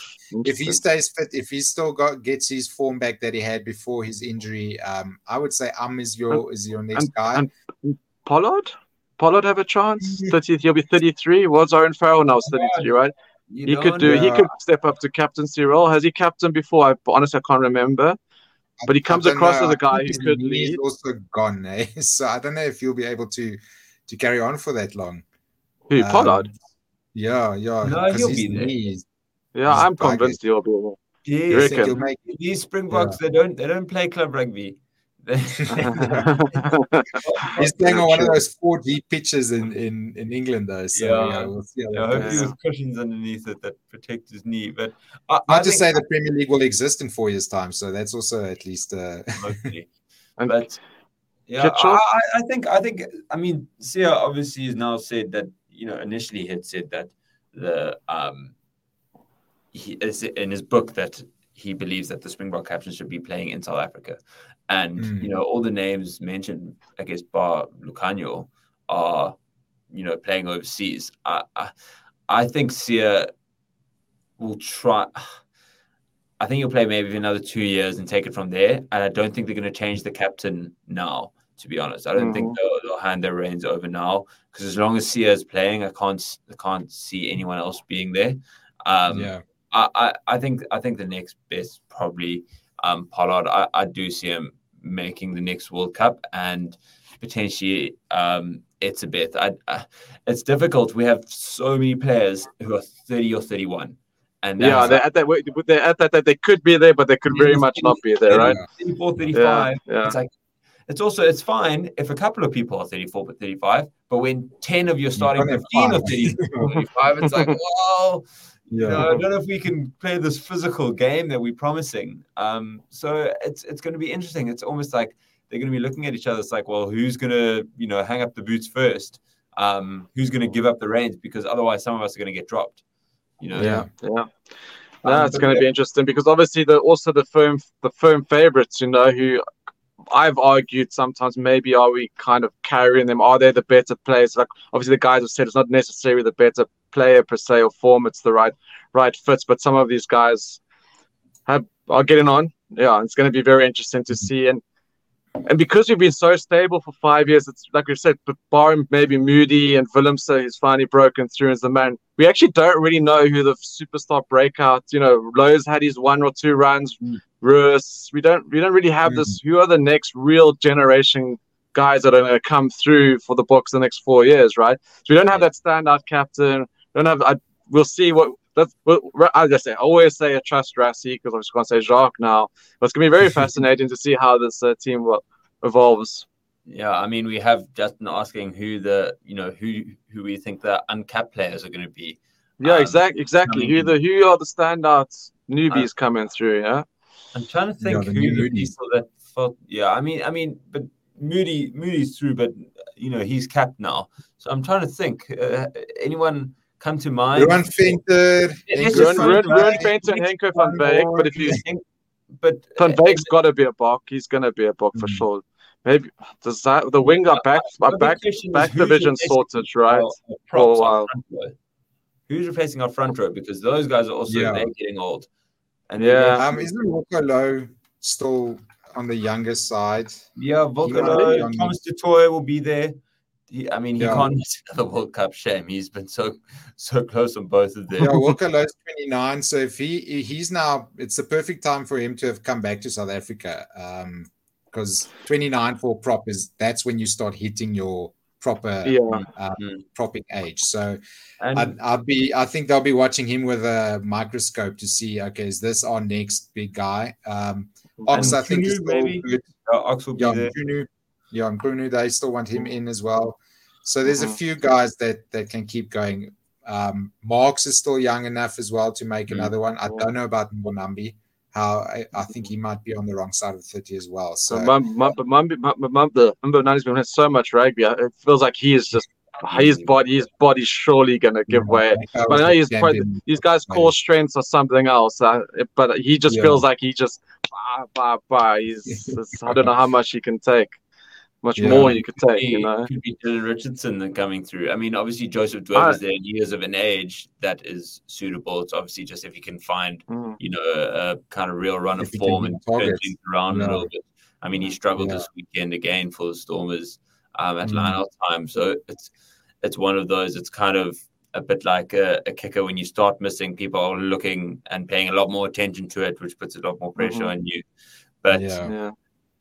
if, he stays fit, if he still got gets his form back that he had before his injury, um, I would say Am is your is your next and, guy.
And Pollard, Pollard have a chance. Thirty, he'll be thirty-three. Was Aaron Farrell now? Thirty-three, right? You he could do. He could step up to captaincy role. Has he captained before? I honestly I can't remember but he comes across know. as a guy who could lead. He's
also gone, eh? So I don't know if he'll be able to to carry on for that long.
Who um, Pollard?
Yeah, yeah.
No, he'll be there. Knees,
yeah, I'm convinced he'll be there.
Yes, these Springboks yeah. they don't they don't play club rugby. He's
playing on one of those 4D pitches in, in, in England, though. So yeah, yeah we'll see.
Yeah, hopefully, there's cushions underneath it that protect his knee. But I,
I just say the Premier League will exist in four years' time, so that's also at least. Uh...
Hopefully, but yeah, I, I, think I think I mean, Siya obviously has now said that you know initially he had said that the um he is in his book that he believes that the Springbok captain should be playing in South Africa. And
Mm.
you know, all the names mentioned, I guess, bar Lukhanyo, are you know playing overseas. I I, I think Siya will try. I think he'll play maybe another two years and take it from there. And I don't think they're going to change the captain now. To be honest, I don't think they'll, they'll hand their reins over now because as long as Siya is playing, I can't I can't see anyone else being there. Um,
yeah.
I, I, I think I think the next best probably um, Pollard. I, I do see him making the next World Cup and potentially um, it's a bit. I, I, it's difficult. We have so many players who are thirty or thirty-one, and
Yeah, they're at that. They're at that. that They could be there, but they could very much not be there, right?
34, 35.
yeah.
It's like it's also it's fine if a couple of people are 34 but 35, but when 10 of your starting 15 are
five.
34 35, it's like, well, you
Yeah.
know, I don't know if we can play this physical game that we're promising. Um, so it's it's going to be interesting. It's almost like they're going to be looking at each other. It's like, well, who's going to you know hang up the boots first? Um, who's going to give up the reins? Because otherwise, some of us are going to get dropped. You know.
Yeah.
Yeah.
Um,
No, it's going to be interesting because obviously the also the firm the firm favorites, you know, who I've argued sometimes maybe are we kind of carrying them? Are they the better players? Like obviously the guys have said it's not necessarily the better player per se or form, it's the right right fits. But some of these guys have are getting on. Yeah, it's going to be very interesting to see and. And because we've been so stable for five years, it's like we said, but barring maybe Moody and Willemse, who's finally broken through as the man. We actually don't really know who the superstar breakout. You know, Lowe's had his one or two runs.
Mm.
Russ, we don't we don't really have this. Who are the next real generation guys that are going to come through for the Boks the next four years, right? So we don't have that standout captain. We don't have. I, we'll see what. That's. Well, I just say always say I trust Rassie because I was going to say Jacques now. But it's going to be very fascinating to see how this uh, team will, evolves.
Yeah, I mean, we have Justin asking who the you know who who we think the uncapped players are going to be.
Yeah,
Um,
exactly. Exactly.
I
who the who are the standouts newbies coming through? Yeah.
I'm trying to
Yeah,
think
the
who
new
the people that thought. Yeah, I mean, I mean, but Moody Moody's through, but you know he's capped now. So I'm trying to think. Uh, anyone come to mind?
Ruan Venter,
Yeah,
Henk
let's
van
Ruin,
Van
Ruin
Beek.
And Henco van Beek, but if you think
but
Van Beek's got to be a Bok. He's going to be a Bok for
Mm.
sure. Maybe does that the wing are back
my
are back
question is
back division
replacing
sorted, right?
our- our props,
For a while.
Who's replacing our front row? Because those guys are also
Yeah.
they're getting old. And
Yeah.
Um, isn't Wilco Louw still on the younger side?
Yeah,
might be
Volcano,
young.
Thomas du Toit will be there. He, I mean, he
Yeah.
can't miss another World Cup. Shame. He's been so so close on both of them.
Yeah, Wilco Louw's 29. So if he he's now, it's the perfect time for him to have come back to South Africa. Um, because 29 for prop is that's when you start hitting your proper
Yeah.
uh,
Mm.
propping age. So
And
I'd, I'll be, I think they'll be watching him with a microscope to see, okay, is this our next big guy? Um, Ox,
And
I think, is
Kunu,
still
maybe?
good.
uh, Ox will be
Jan
there.
Bruno, Jan Bruno, they still want him in as well. So there's a
Mhm.
few guys that that can keep going. Um, Marx is still young enough as well to make
Mm.
another one. I don't know about Mbonambi. How I, I think he might be on the wrong side of 30 as well. So
Mumbo Nani's been playing so much rugby. It feels like he is just his body, his body's surely gonna give way.
That
But I know he's quite, these guys' core strengths are something else. Uh, but he just
Yeah.
feels like he just bah, bah, bah. He's, I don't know how much he can take, much
Yeah.
more you could take.
Could
You
be,
know.
could be Dylan Richardson then coming through. I mean, obviously Joseph Dweba
I-
is there in years of an age that is suitable. It's obviously just if he can find,
Mm.
you know, a, a kind of real run of
If he can
form and turn things around
Yeah.
a little bit. I mean, he struggled
Yeah.
this weekend again for the Stormers um, at
Mm.
line-out time. So it's it's one of those. It's kind of a bit like a, a kicker when you start missing. People are looking and paying a lot more attention to it, which puts a lot more pressure
Mhm.
on you. But
Yeah.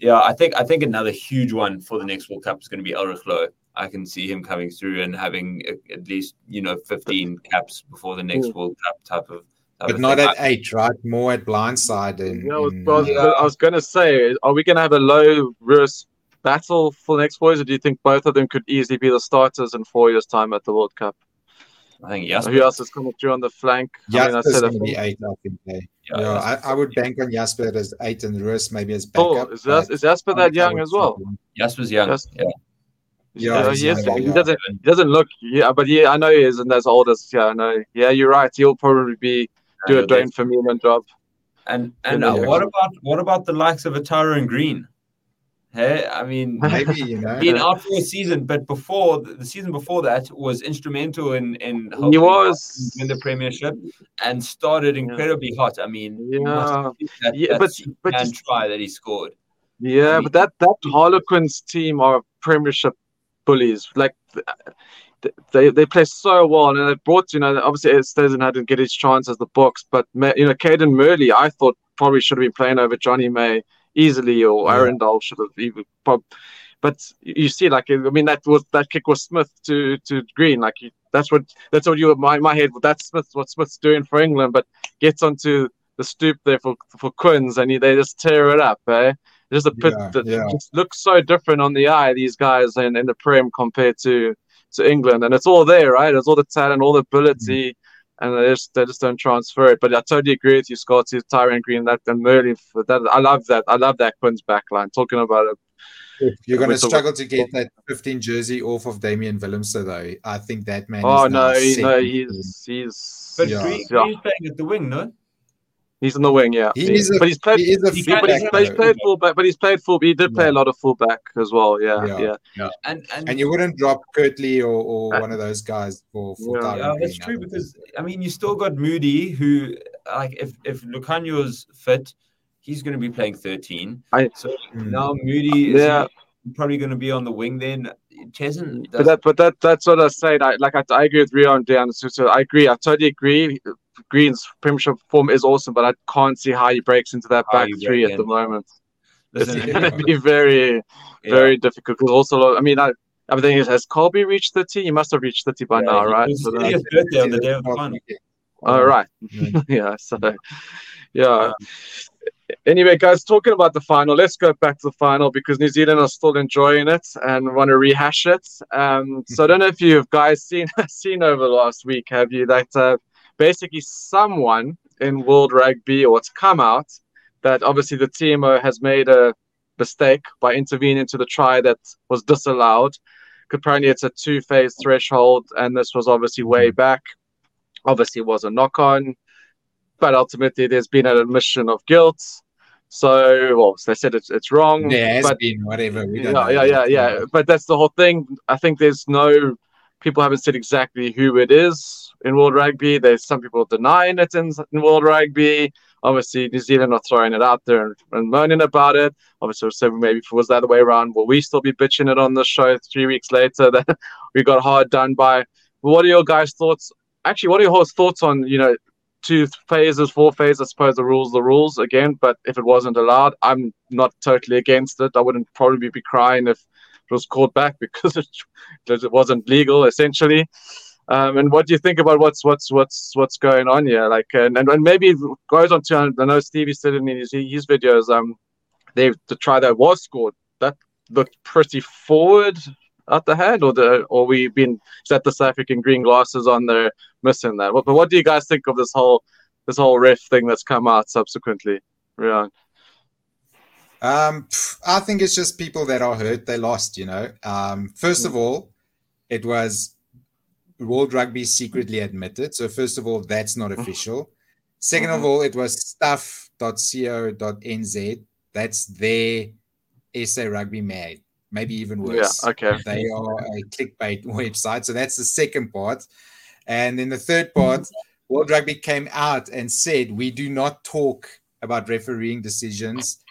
Yeah.
yeah, I think I think another huge one for the next World Cup is going to be Elrigh Louw. I can see him coming through and having a, at least you know 15 caps before the next
Mm.
World Cup type of. Type
but
of
not
thing.
at eight, right? More at blindside and,
Yeah, I was,
and,
I was, I was going to say, are we going to have a low risk battle for the next four years, or do you think both of them could easily be the starters in four years' time at the World Cup?
I think yes.
Who else is coming through on the flank? I mean, I
Jasper's
said
going to be eight, I think. eh?
Yeah,
Yeah,
Jasper's-
I, I would bank on Jasper as eight and Russ maybe as backup.
Oh,
backup.
is, that, is Jasper that young as well?
Jasper's young.
Yes.
Yeah.
Yeah,
Yeah,
he's
he, he doesn't. He doesn't look. Yeah, but yeah, I know he isn't as old as. Yeah, I know. Yeah, you're right. He'll probably be do a
And,
Duane Vermeulen job.
and and uh, what about what about the likes of Atara and Green? Hey, I mean,
maybe you know,
being out for a season, but before the season before that was instrumental in in
he was
win the Premiership and started incredibly yeah. hot. I mean,
yeah,
that,
yeah, but but
try that he scored.
Yeah, I mean, but that that Harlequins team are Premiership bullies. Like they they play so well, and they brought you know obviously Stesen hadn't get his chance as the Boks, but you know Cadan Murley I thought probably should have been playing over Johnny May easily, or yeah. Arundell should have even. But you see, like I mean, that was that kick was Smith to to Green. Like that's what that's what you my my head. That's Smith what Smith's doing for England, but gets onto the stoop there for for Quins, and he, they just tear it up. Eh? There's a pit yeah, that yeah. looks so different on the eye. These guys in, in the Prem compared to to England, and it's all there, right? It's all the talent, all the ability. Mm-hmm and they just they just don't transfer it. But I totally agree with you, Scotty, Tyrone Green, that and Merlin. That I love that. I love that Quinn's backline. Talking about it.
You're going to struggle the, to get that 15 jersey off of Damian Willemse, though. I think that man.
Oh no, he, no, he's he's.
But yeah. Green, Green's playing at the wing, no?
He's on the wing, yeah.
He's
a,
but he's played. He is a.
but he's, he's played fullback. But he's played full. He did play yeah. a lot of fullback as well. Yeah, yeah. yeah.
yeah. And, and,
and you wouldn't drop Kurtley or, or uh, one of those guys for for
yeah, yeah that's true because I mean you still got Moody who like if if Lukhanyo's fit, he's going to be playing thirteen. I, so mm. now Moody is yeah. probably going to be on the wing then. Chesn,
but that, but that, that's what I said. I like. I, I agree with Rio and Dan. So, so I agree. I totally agree. Green's Premiership form is awesome, but I can't see how he breaks into that back three at the moment. Listen, it's going to be very, very yeah. difficult. Because also, I mean, I, I'm thinking, has Kolbe reached 30? He must have reached 30 by yeah, now, right?
So his birthday on the day of the final.
All right. yeah. So, yeah. Anyway, guys, talking about the final, let's go back to the final because New Zealand are still enjoying it and want to rehash it. Um, so I don't know if you guys seen seen over the last week, have you? That uh, basically someone in World Rugby or it's come out that obviously the TMO has made a mistake by intervening to the try that was disallowed. Apparently, it's a two phase threshold, and this was obviously way mm-hmm. back. Obviously, it was a knock on, but ultimately, there's been an admission of guilt. So, well, they said it's, it's wrong.
Yeah,
it's
but, been whatever. We don't
yeah, yeah, yeah, yeah. But that's the whole thing. I think there's no people haven't said exactly who it is in World Rugby. There's some people denying it in, in World Rugby. Obviously, New Zealand are throwing it out there and, and moaning about it. Obviously, so maybe if it was the other way around, will we still be bitching it on the show three weeks later that we got hard done by? What are your guys' thoughts? Actually, what are your thoughts on you know two phases, four phases? I suppose the rules, the rules again. But if it wasn't allowed, I'm not totally against it. I wouldn't probably be crying if was called back because it, because it wasn't legal essentially. Um, and what do you think about what's what's what's what's going on here? Like, and and, and maybe goes on to I know Stevie said in his, his videos, um, they the try that was scored that looked pretty forward at the head, or the or we been set the South African green glasses on there missing that. But, but what do you guys think of this whole this whole ref thing that's come out subsequently? Yeah.
Um, I think it's just people that are hurt. They lost, you know. Um, first of all, it was World Rugby secretly admitted. So first of all, that's not mm-hmm. official. 2nd of mm-hmm. all, it was stuff.co.nz. That's their SA Rugby made. Maybe even worse.
Yeah, okay.
They are a clickbait website. So that's the second part. And then the third part, World Rugby came out and said, we do not talk about refereeing decisions.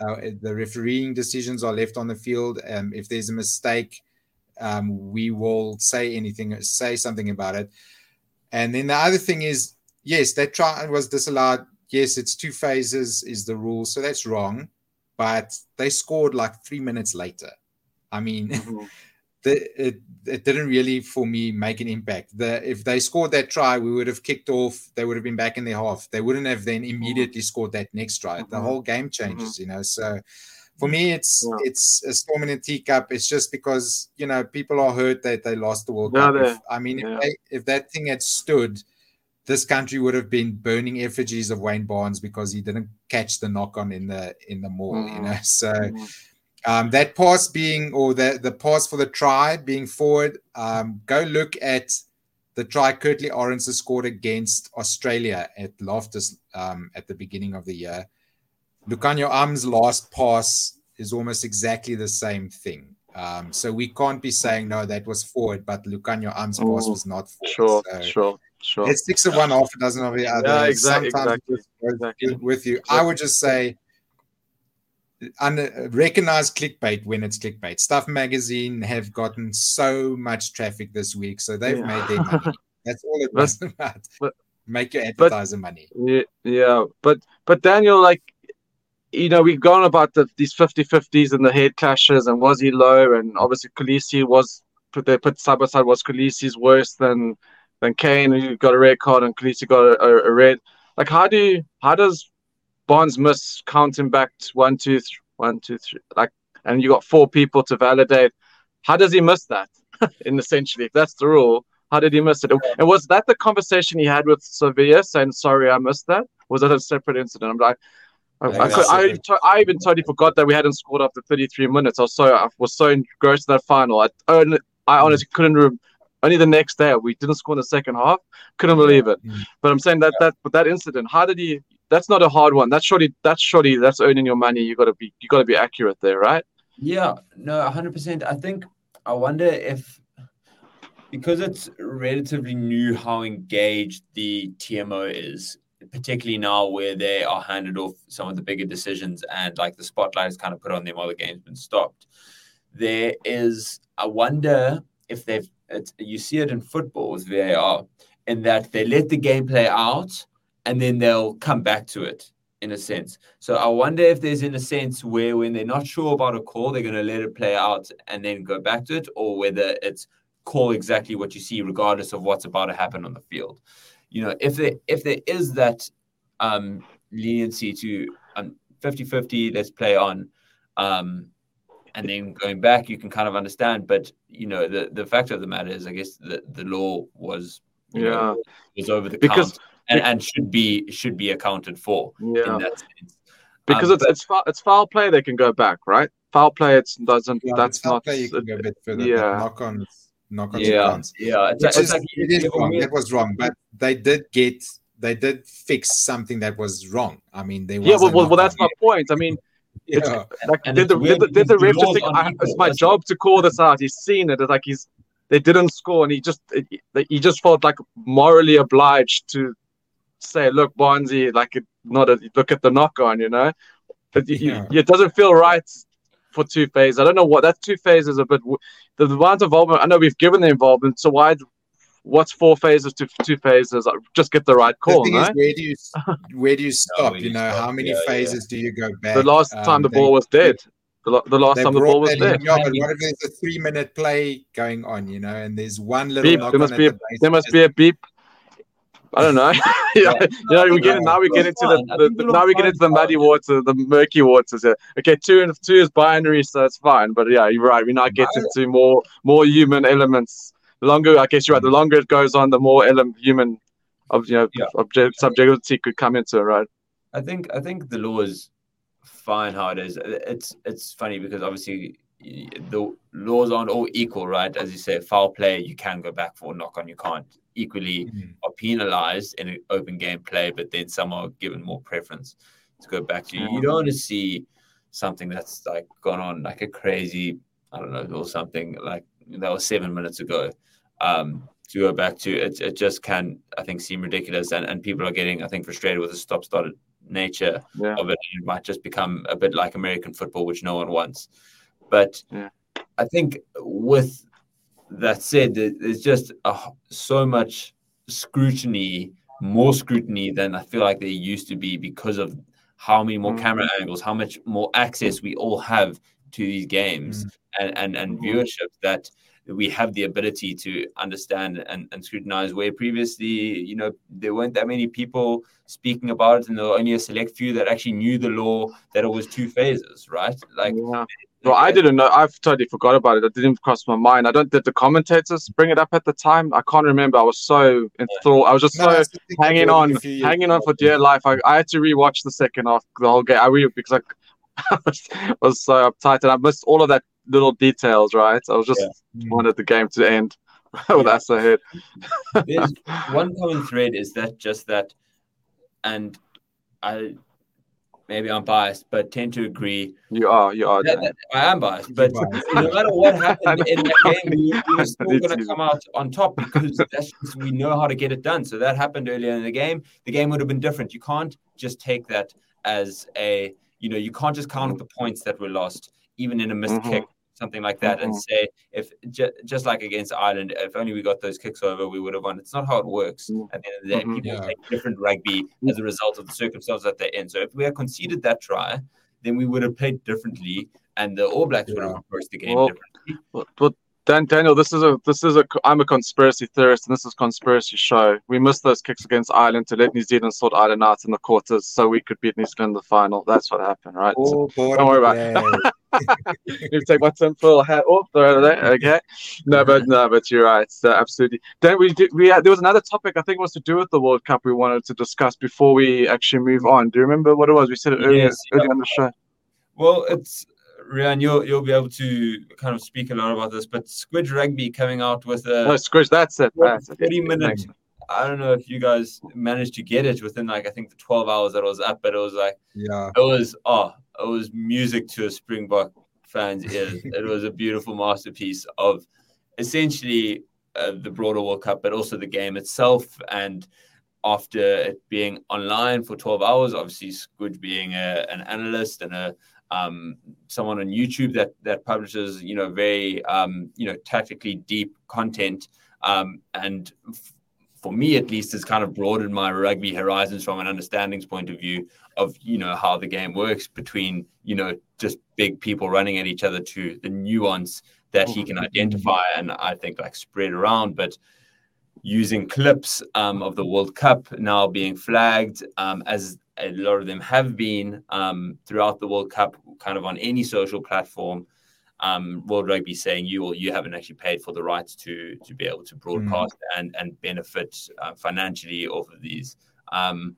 Uh, the refereeing decisions are left on the field. Um, if there's a mistake, um, we will say anything, say something about it. And then the other thing is, yes, that trial was disallowed. Yes, it's two phases is the rule, so that's wrong. But they scored like three minutes later. I mean, mm-hmm. the, it, it didn't really for me make an impact. The if they scored that try, we would have kicked off. They would have been back in their half. They wouldn't have then mm-hmm. immediately mm-hmm. scored that next try. The mm-hmm. whole game changes, mm-hmm. you know. So for me, it's yeah. it's a storm in a teacup. It's just because you know people are hurt that they lost the World Cup. If, I mean, yeah. if, they, if that thing had stood, this country would have been burning effigies of Wayne Barnes because he didn't catch the knock on in the in the maul. Mm. You know, so. Um, that pass being, or the, the pass for the try being forward, um, go look at the try Kurtley Arendse scored against Australia at Loftus um, at the beginning of the year. Lukhanyo Am's last pass is almost exactly the same thing. Um, so we can't be saying no, that was forward, but Lukhanyo Am's pass was not forward.
Sure,
so
sure, sure.
It's six of one, off a dozen of the other.
Yeah, exactly,
Sometimes
exactly, exactly.
with you. I would just say un- recognize clickbait when it's clickbait. Stuff Magazine have gotten so much traffic this week, so they've
Yeah.
made their money. That's all it
But-
was about.
but-
Make your advertiser money.
Yeah, yeah, but but Daniel, like, you know, we've gone about the, these 50-50s and the head clashes, and was he low? And obviously, Kolisi was put they put side by side. Was Kolisi's worse than than Cane, who got a red card, and Kolisi got a, a, a red? Like, how do you, how does Bonds miss counting back one, two, three, one, two, three? Like, and you got four people to validate. How does he miss that? in essentially, if that's the rule, how did he miss it? And was that the conversation he had with Sevilla saying, sorry, I missed that? Was that a separate incident? I'm like, I, I, could, I,
separate.
to- I even totally forgot that we hadn't scored after 33 minutes. I was so I was so engrossed in that final. I, only- I honestly couldn't. Re- only the next day we didn't score in the second half. Couldn't believe it.
Mm.
But I'm saying that that that incident. How did he? That's not a hard one. That's surely that's surely that's earning your money. You got to be you got to be accurate there, right?
Yeah, no, hundred percent. I think I wonder if because it's relatively new how engaged the TMO is, particularly now where they are handed off some of the bigger decisions and like the spotlight is kind of put on them while the game's been stopped. There is, I wonder if they've. It's, you see it in football with VAR, in that they let the game play out and then they'll come back to it in a sense. So I wonder if there's in a sense where when they're not sure about a call, they're going to let it play out and then go back to it, or whether it's call exactly what you see, regardless of what's about to happen on the field. You know, if there if there is that um, leniency to um, 50-50, let's play on, um, and then going back, you can kind of understand. But you know, the the fact of the matter is, I guess the the law was you know, was over the
Because-
count and, and should be should be accounted for
Yeah.
in that sense.
Because
Um,
it's it's foul, it's foul play. They can go back, right? Foul play. It doesn't.
Yeah,
that's not.
play, you can go a bit further.
yeah.
Yeah. Knock on, knock on
yeah,
counts.
yeah. It's, it's
is,
like
it is wrong.
meet-
That was wrong, but they did get they did fix something that was wrong. I mean, they were
yeah, well, well, well, that's my point. I mean, it's,
yeah.
like
And
did the,
weird
did the, did the ref just think I, it's my job to call this out? He's seen it. It's like he's they didn't score, and he just he just felt like morally obliged to say, "Look, Bonzi, like it, not a look at the knock on," you know. But you- you- it doesn't feel right for two phase. I don't know what that two phase is a bit. The amount of involvement. I know we've given the involvement, so why? What's four phases to two phases? Just get the right
The
call,
thing
no?
is, where do you where do you stop? you
you
know, how many
Yeah, yeah.
phases do you go back?
The last
Um,
time the
they-
ball was dead. The, the last
they
time the ball was
that
dead.
Yeah, but what if there's a three minute play going on, you know, and there's one little
beep.
knock
There must
on
be a,
the base
there must be a beep. I don't know. yeah, you know, we get now we get into the, the, the now we get into the muddy water, uh, the murky waters. Yeah. Okay, two and two is binary, so it's fine. But yeah, you're right. We now get into more more human elements. The longer, I guess you're right. The longer it goes on, the more element human, of you know,
Yeah.
object subjectivity could come into it, right?
I think I think the law is fine how it is. It's it's funny because obviously the laws aren't all equal, right? As you say, foul play you can go back for, knock on you can't. Equally
Mhm.
are penalized in an open game play, but then some are given more preference to go back to. You don't want to see something that's like gone on like a crazy, I don't know, or something like that was seven minutes ago. Um, to go back to it, it just can I think seem ridiculous, and, and people are getting I think frustrated with the stop started nature
Yeah.
of it. It might just become a bit like American football, which no one wants. But
Yeah.
I think with that said, there's just a, so much scrutiny, more scrutiny than I feel like there used to be because of how many more
Mm.
camera angles, how much more access we all have to these games and, and, and
Mhm.
viewership that we have the ability to understand and, and scrutinize where previously, you know, there weren't that many people speaking about it and there were only a select few that actually knew the law that it was two phases, right? Like,
yeah. Well, I didn't know. I've totally forgot about it. It didn't cross my mind. I don't. Did the commentators bring it up at the time? I can't remember. I was so enthralled. I was just
No,
so
that's the thing,
hanging on,
a few years
hanging on for dear life. I, I had to rewatch the second half, the whole game. I really because I was, was so uptight and I missed all of that little details. Right, I was just
Mm.
wanted the game to end with
Yeah.
us ahead.
one common thread is that just that and i maybe I'm biased, but tend to agree.
You are, you are.
That, that, I am biased, but no matter what happened in that game, we, we were still going to come out on top because that's just, we know how to get it done. So that happened earlier in the game. The game would have been different. You can't just take that as a, you know, you can't just count the points that were lost, even in a missed mm-hmm. kick something like that, mm-hmm. and say if j- just like against Ireland, if only we got those kicks over, we would have won. It's not how it works. Mm-hmm. At the end of the day, mm-hmm. people yeah. take different rugby as a result of the circumstances that they're in. So if we had conceded that try, then we would have played differently, and the All Blacks yeah. would have approached the game well, differently.
But, but Dan Daniel, this is a this is a I'm a conspiracy theorist, and this is conspiracy show. We missed those kicks against Ireland to let New Zealand sort Ireland out in the quarters, so we could beat New Zealand in the final. That's what happened, right? Oh, so, don't worry about it. you take my tinfoil hat oh, off. throw it there. Okay, no, but no, but you're right. So absolutely. Then we did. We had, there was another topic I think it was to do with the World Cup we wanted to discuss before we actually move on. Do you remember what it was? We said it earlier, yes, earlier on the show.
Well, it's Riaan, you'll you'll be able to kind of speak a lot about this, but Squidge Rugby coming out with a
no, Squidge, that's it. That's
30 it. minute. I don't know if you guys managed to get it within like I think the 12 hours that it was up, but it was like
yeah,
it was oh, it was music to a Springbok fan's ears. it was a beautiful masterpiece of essentially uh, the broader World Cup, but also the game itself. And after it being online for 12 hours, obviously Squidge being a, an analyst and a um, someone on YouTube that that publishes you know very um, you know tactically deep content, um, and f- for me at least, has kind of broadened my rugby horizons from an understandings point of view of you know how the game works between you know just big people running at each other to the nuance that he can identify and I think like spread around, but using clips um, of the World Cup now being flagged um, as a lot of them have been um, throughout the World Cup, kind of on any social platform. Um, World Rugby saying you or you haven't actually paid for the rights to to be able to broadcast mm. and and benefit uh, financially off of these. Um,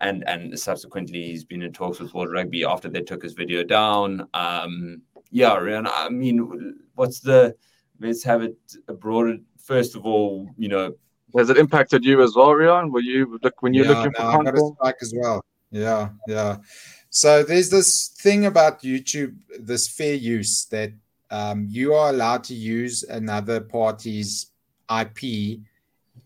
and and subsequently, he's been in talks with World Rugby after they took his video down. Um, yeah, and I mean, what's the? Let's have it broader. First of all, you know,
has it impacted you as well, Riaan? Were you look when you're yeah, looking
no, for content? I got a strike as well. Yeah, yeah. So there's this thing about YouTube, this fair use that um, you are allowed to use another party's IP,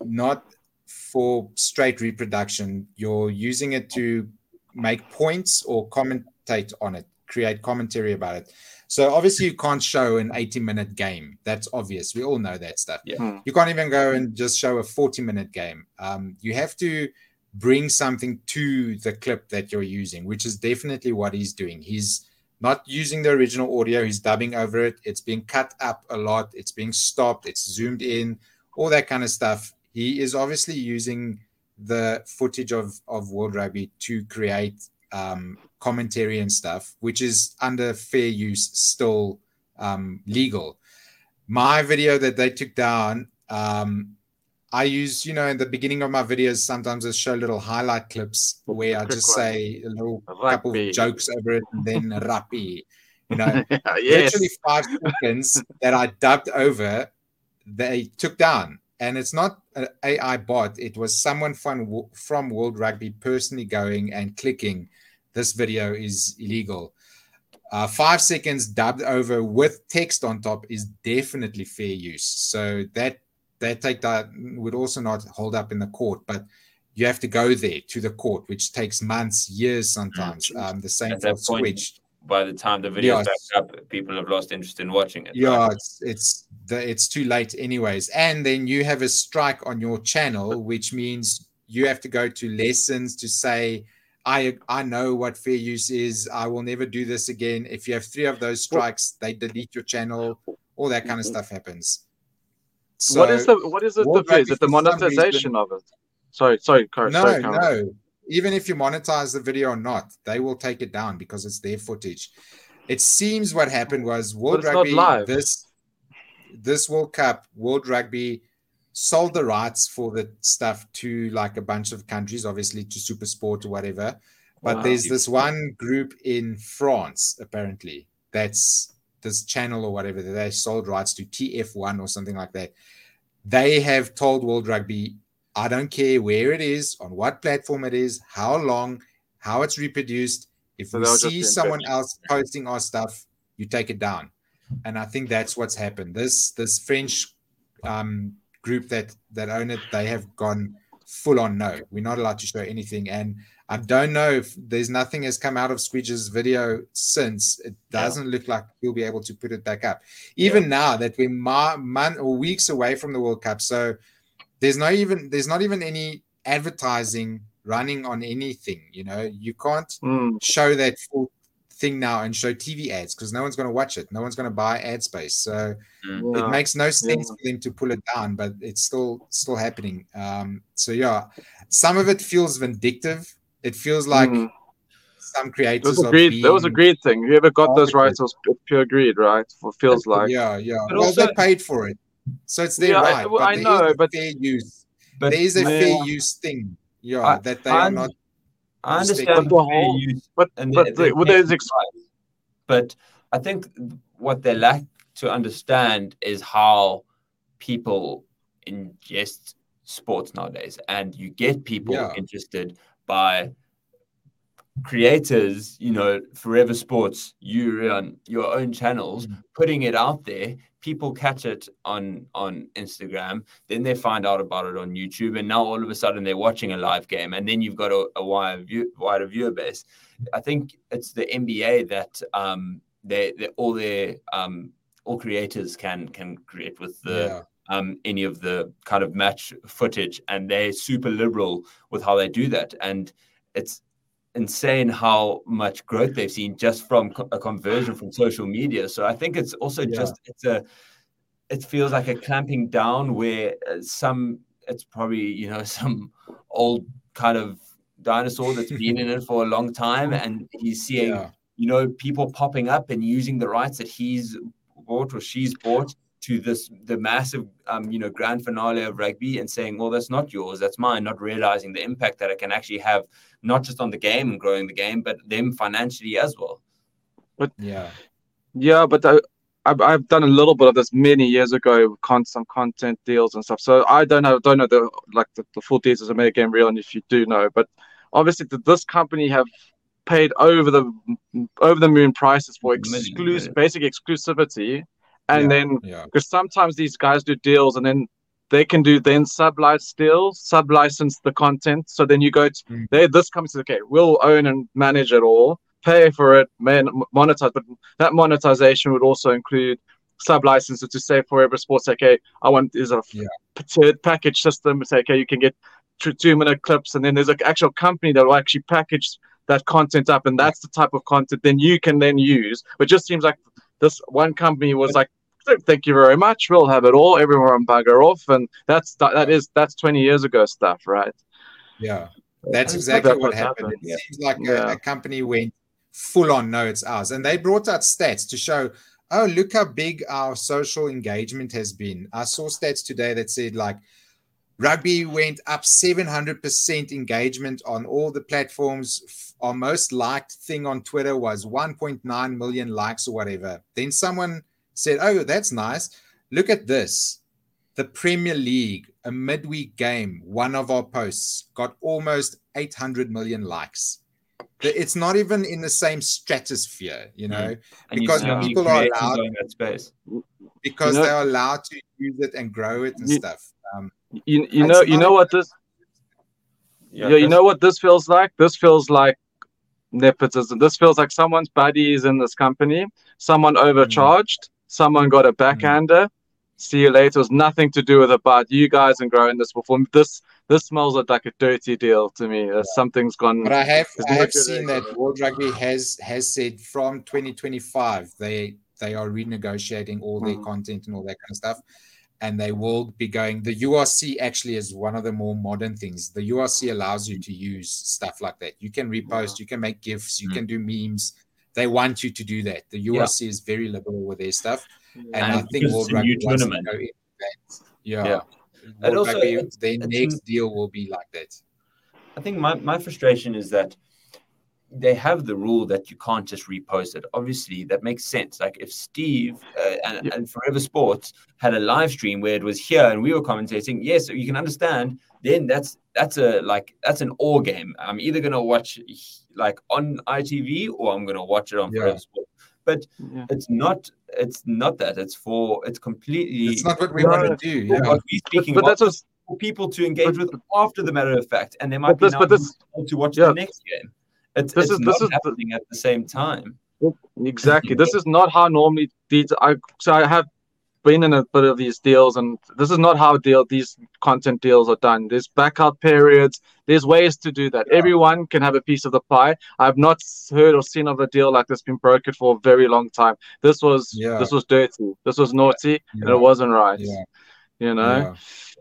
not for straight reproduction. You're using it to make points or commentate on it, create commentary about it. So obviously you can't show an 80 minute game. That's obvious. We all know that stuff.
Yeah. Hmm.
You can't even go and just show a 40 minute game. Um, you have to bring something to the clip that you're using, which is definitely what he's doing. He's not using the original audio, he's dubbing over it. It's being cut up a lot, it's being stopped, it's zoomed in, all that kind of stuff. He is obviously using the footage of, of World Rugby to create um, commentary and stuff, which is under fair use still um, legal. My video that they took down, um, I use, you know, in the beginning of my videos, sometimes I show little highlight clips where I just say a little couple of jokes over it and then rapi. You know, yes. literally five seconds that I dubbed over, they took down. And it's not an AI bot, it was someone from, from World Rugby personally going and clicking this video is illegal. Uh, five seconds dubbed over with text on top is definitely fair use. So that that take that would also not hold up in the court, but you have to go there to the court, which takes months, years sometimes. Mm. Um, the same for Switch.
By the time the video is back up, people have lost interest in watching it.
Yeah, it's it's the, it's too late anyways. And then you have a strike on your channel, which means you have to go to lessons to say I I know what fair use is. I will never do this again. If you have three of those strikes, they delete your channel. All that kind of mm-hmm. stuff happens.
So, what is the what is it? The, is it the monetization reason, of it? Sorry, sorry,
Car- no, sorry, no. Even if you monetize the video or not, they will take it down because it's their footage. It seems what happened was World Rugby this this World Cup, World Rugby sold the rights for the stuff to like a bunch of countries, obviously to Supersport or whatever. But wow. there's this one group in France, apparently, that's this channel or whatever that they sold rights to TF1 or something like that. They have told World Rugby, I don't care where it is, on what platform it is, how long, how it's reproduced. If so we see someone else posting our stuff, you take it down. And I think that's what's happened. This this French um, group that that own it, they have gone full on no. We're not allowed to show anything. And I don't know if there's nothing has come out of Squidge's video since. It doesn't yeah. look like he'll be able to put it back up. Even yeah. now that we're ma- month or weeks away from the World Cup, so there's no even there's not even any advertising running on anything. You know, you can't mm. show that full thing now and show TV ads because no one's going to watch it. No one's going to buy ad space. So mm. it makes no sense yeah. for them to pull it down, but it's still still happening. Um, so yeah, some of it feels vindictive. It feels like mm. some creators.
That was, a greed, that was a greed thing. Whoever got those rights was pure greed, right? For feels like.
Yeah, yeah. But well, also, they paid for it, so it's their yeah, right. I,
well, I know, but
fair use. But there is a fair use thing yeah, I, that they I'm, are not.
I understand
the whole, but and but, the, there's ex-
but I think what they lack to understand is how people ingest sports nowadays, and you get people yeah. interested by creators, you know, Forever Sports, you run your own channels, mm-hmm. putting it out there. People catch it on on Instagram, then they find out about it on YouTube, and now all of a sudden they're watching a live game, and then you've got a, a wider, view, wider viewer base. I think it's the NBA that um, they, they all their um, all creators can can create with the. Yeah. Um, any of the kind of match footage, and they're super liberal with how they do that. And it's insane how much growth they've seen just from co- a conversion from social media. So I think it's also yeah. just it's a it feels like a clamping down where uh, some it's probably you know some old kind of dinosaur that's been in it for a long time and he's seeing yeah. you know people popping up and using the rights that he's bought or she's bought to this the massive um, you know grand finale of rugby and saying well that's not yours that's mine not realizing the impact that it can actually have not just on the game and growing the game but them financially as well.
But yeah. Yeah but I, I've, I've done a little bit of this many years ago con- some content deals and stuff. So i don't know don't know the like the, the full details of mega game real and if you do know but obviously this company have paid over the over the moon prices for exclusive basic exclusivity and yeah, then because yeah. sometimes these guys do deals and then they can do then sub license deals, sub license the content. So then you go to mm. they this company says, okay, we'll own and manage it all, pay for it, man, monetize. But that monetization would also include sub licenses to say Forever Sports, okay, I want is a yeah. package system. Say, okay, you can get two, two minute clips, and then there's an actual company that will actually package that content up, and that's the type of content then you can then use. But just seems like this one company was like thank you very much. We'll have it all. Everyone bugger off, and that's that is that's twenty years ago stuff, right?
Yeah, that's exactly what happened. happened. It yeah. seems like yeah. a, a, company went full on. No, it's ours, and they brought out stats to show. Oh, look how big our social engagement has been. I saw stats today that said like rugby went up 700% engagement on all the platforms. Our most liked thing on Twitter was 1.9 million likes or whatever. Then someone said, Oh, that's nice. Look at this. The Premier League, a midweek game, one of our posts got almost 800 million likes. It's not even in the same stratosphere, you know, mm. because you people are allowed that space. because you know, they're allowed to use it and grow it and
you,
stuff. Um,
you you know you know what this yeah, yeah you know what this feels like. This feels like nepotism. This feels like someone's buddy is in this company. Someone mm. overcharged. Mm someone got a hmm. backhander. Mm. See you later. It was nothing to do with about you guys and growing this before. This this smells like a dirty deal to me. Yeah. Something's gone.
But I have I have seen that World Rugby has has said from 2025 they they are renegotiating all their mm. content and all that kind of stuff. And they will be going. The URC actually is one of the more modern things. The URC allows you to use stuff like that. You can repost, you can make gifs, you mm. can do memes, they want you to do that. The URC yeah. is very liberal with their stuff, and, and I think World Rugby wants to go in that. Yeah. yeah. And also, Rugby, it's, their it's, next deal will be like that.
I think my, my frustration is that they have the rule that you can't just repost it. Obviously, that makes sense. Like if Steve uh, and, yeah. and, Forever Sports had a live stream where it was here and we were commentating, yes, you can understand. Then that's that's a like that's an all game. I'm either gonna watch like on ITV or I'm going to watch it on
Yeah.
Forever Sport. But
Yeah.
it's not. It's not that. It's for. It's completely.
It's not what we
No,
want to do. Yeah.
what we're
But,
speaking
but
about
that's what's,
for people to engage
but-
with after the matter of fact, and they might
but
be
this,
now
but this,
to watch
yeah.
the next game. It's,
This
it's
is-
not
this is the-
happening at the same time.
Exactly. This is not how normally these. I so I have been in a bit of these deals, and this is not how deal these content deals are done. There's backup periods. There's ways to do that. Everyone can have a piece of the pie. I've not heard or seen of a deal like this being brokered for a very long time. This was
Yeah.
this was dirty. This was naughty, and it wasn't right.
Yeah.
You know.
Yeah.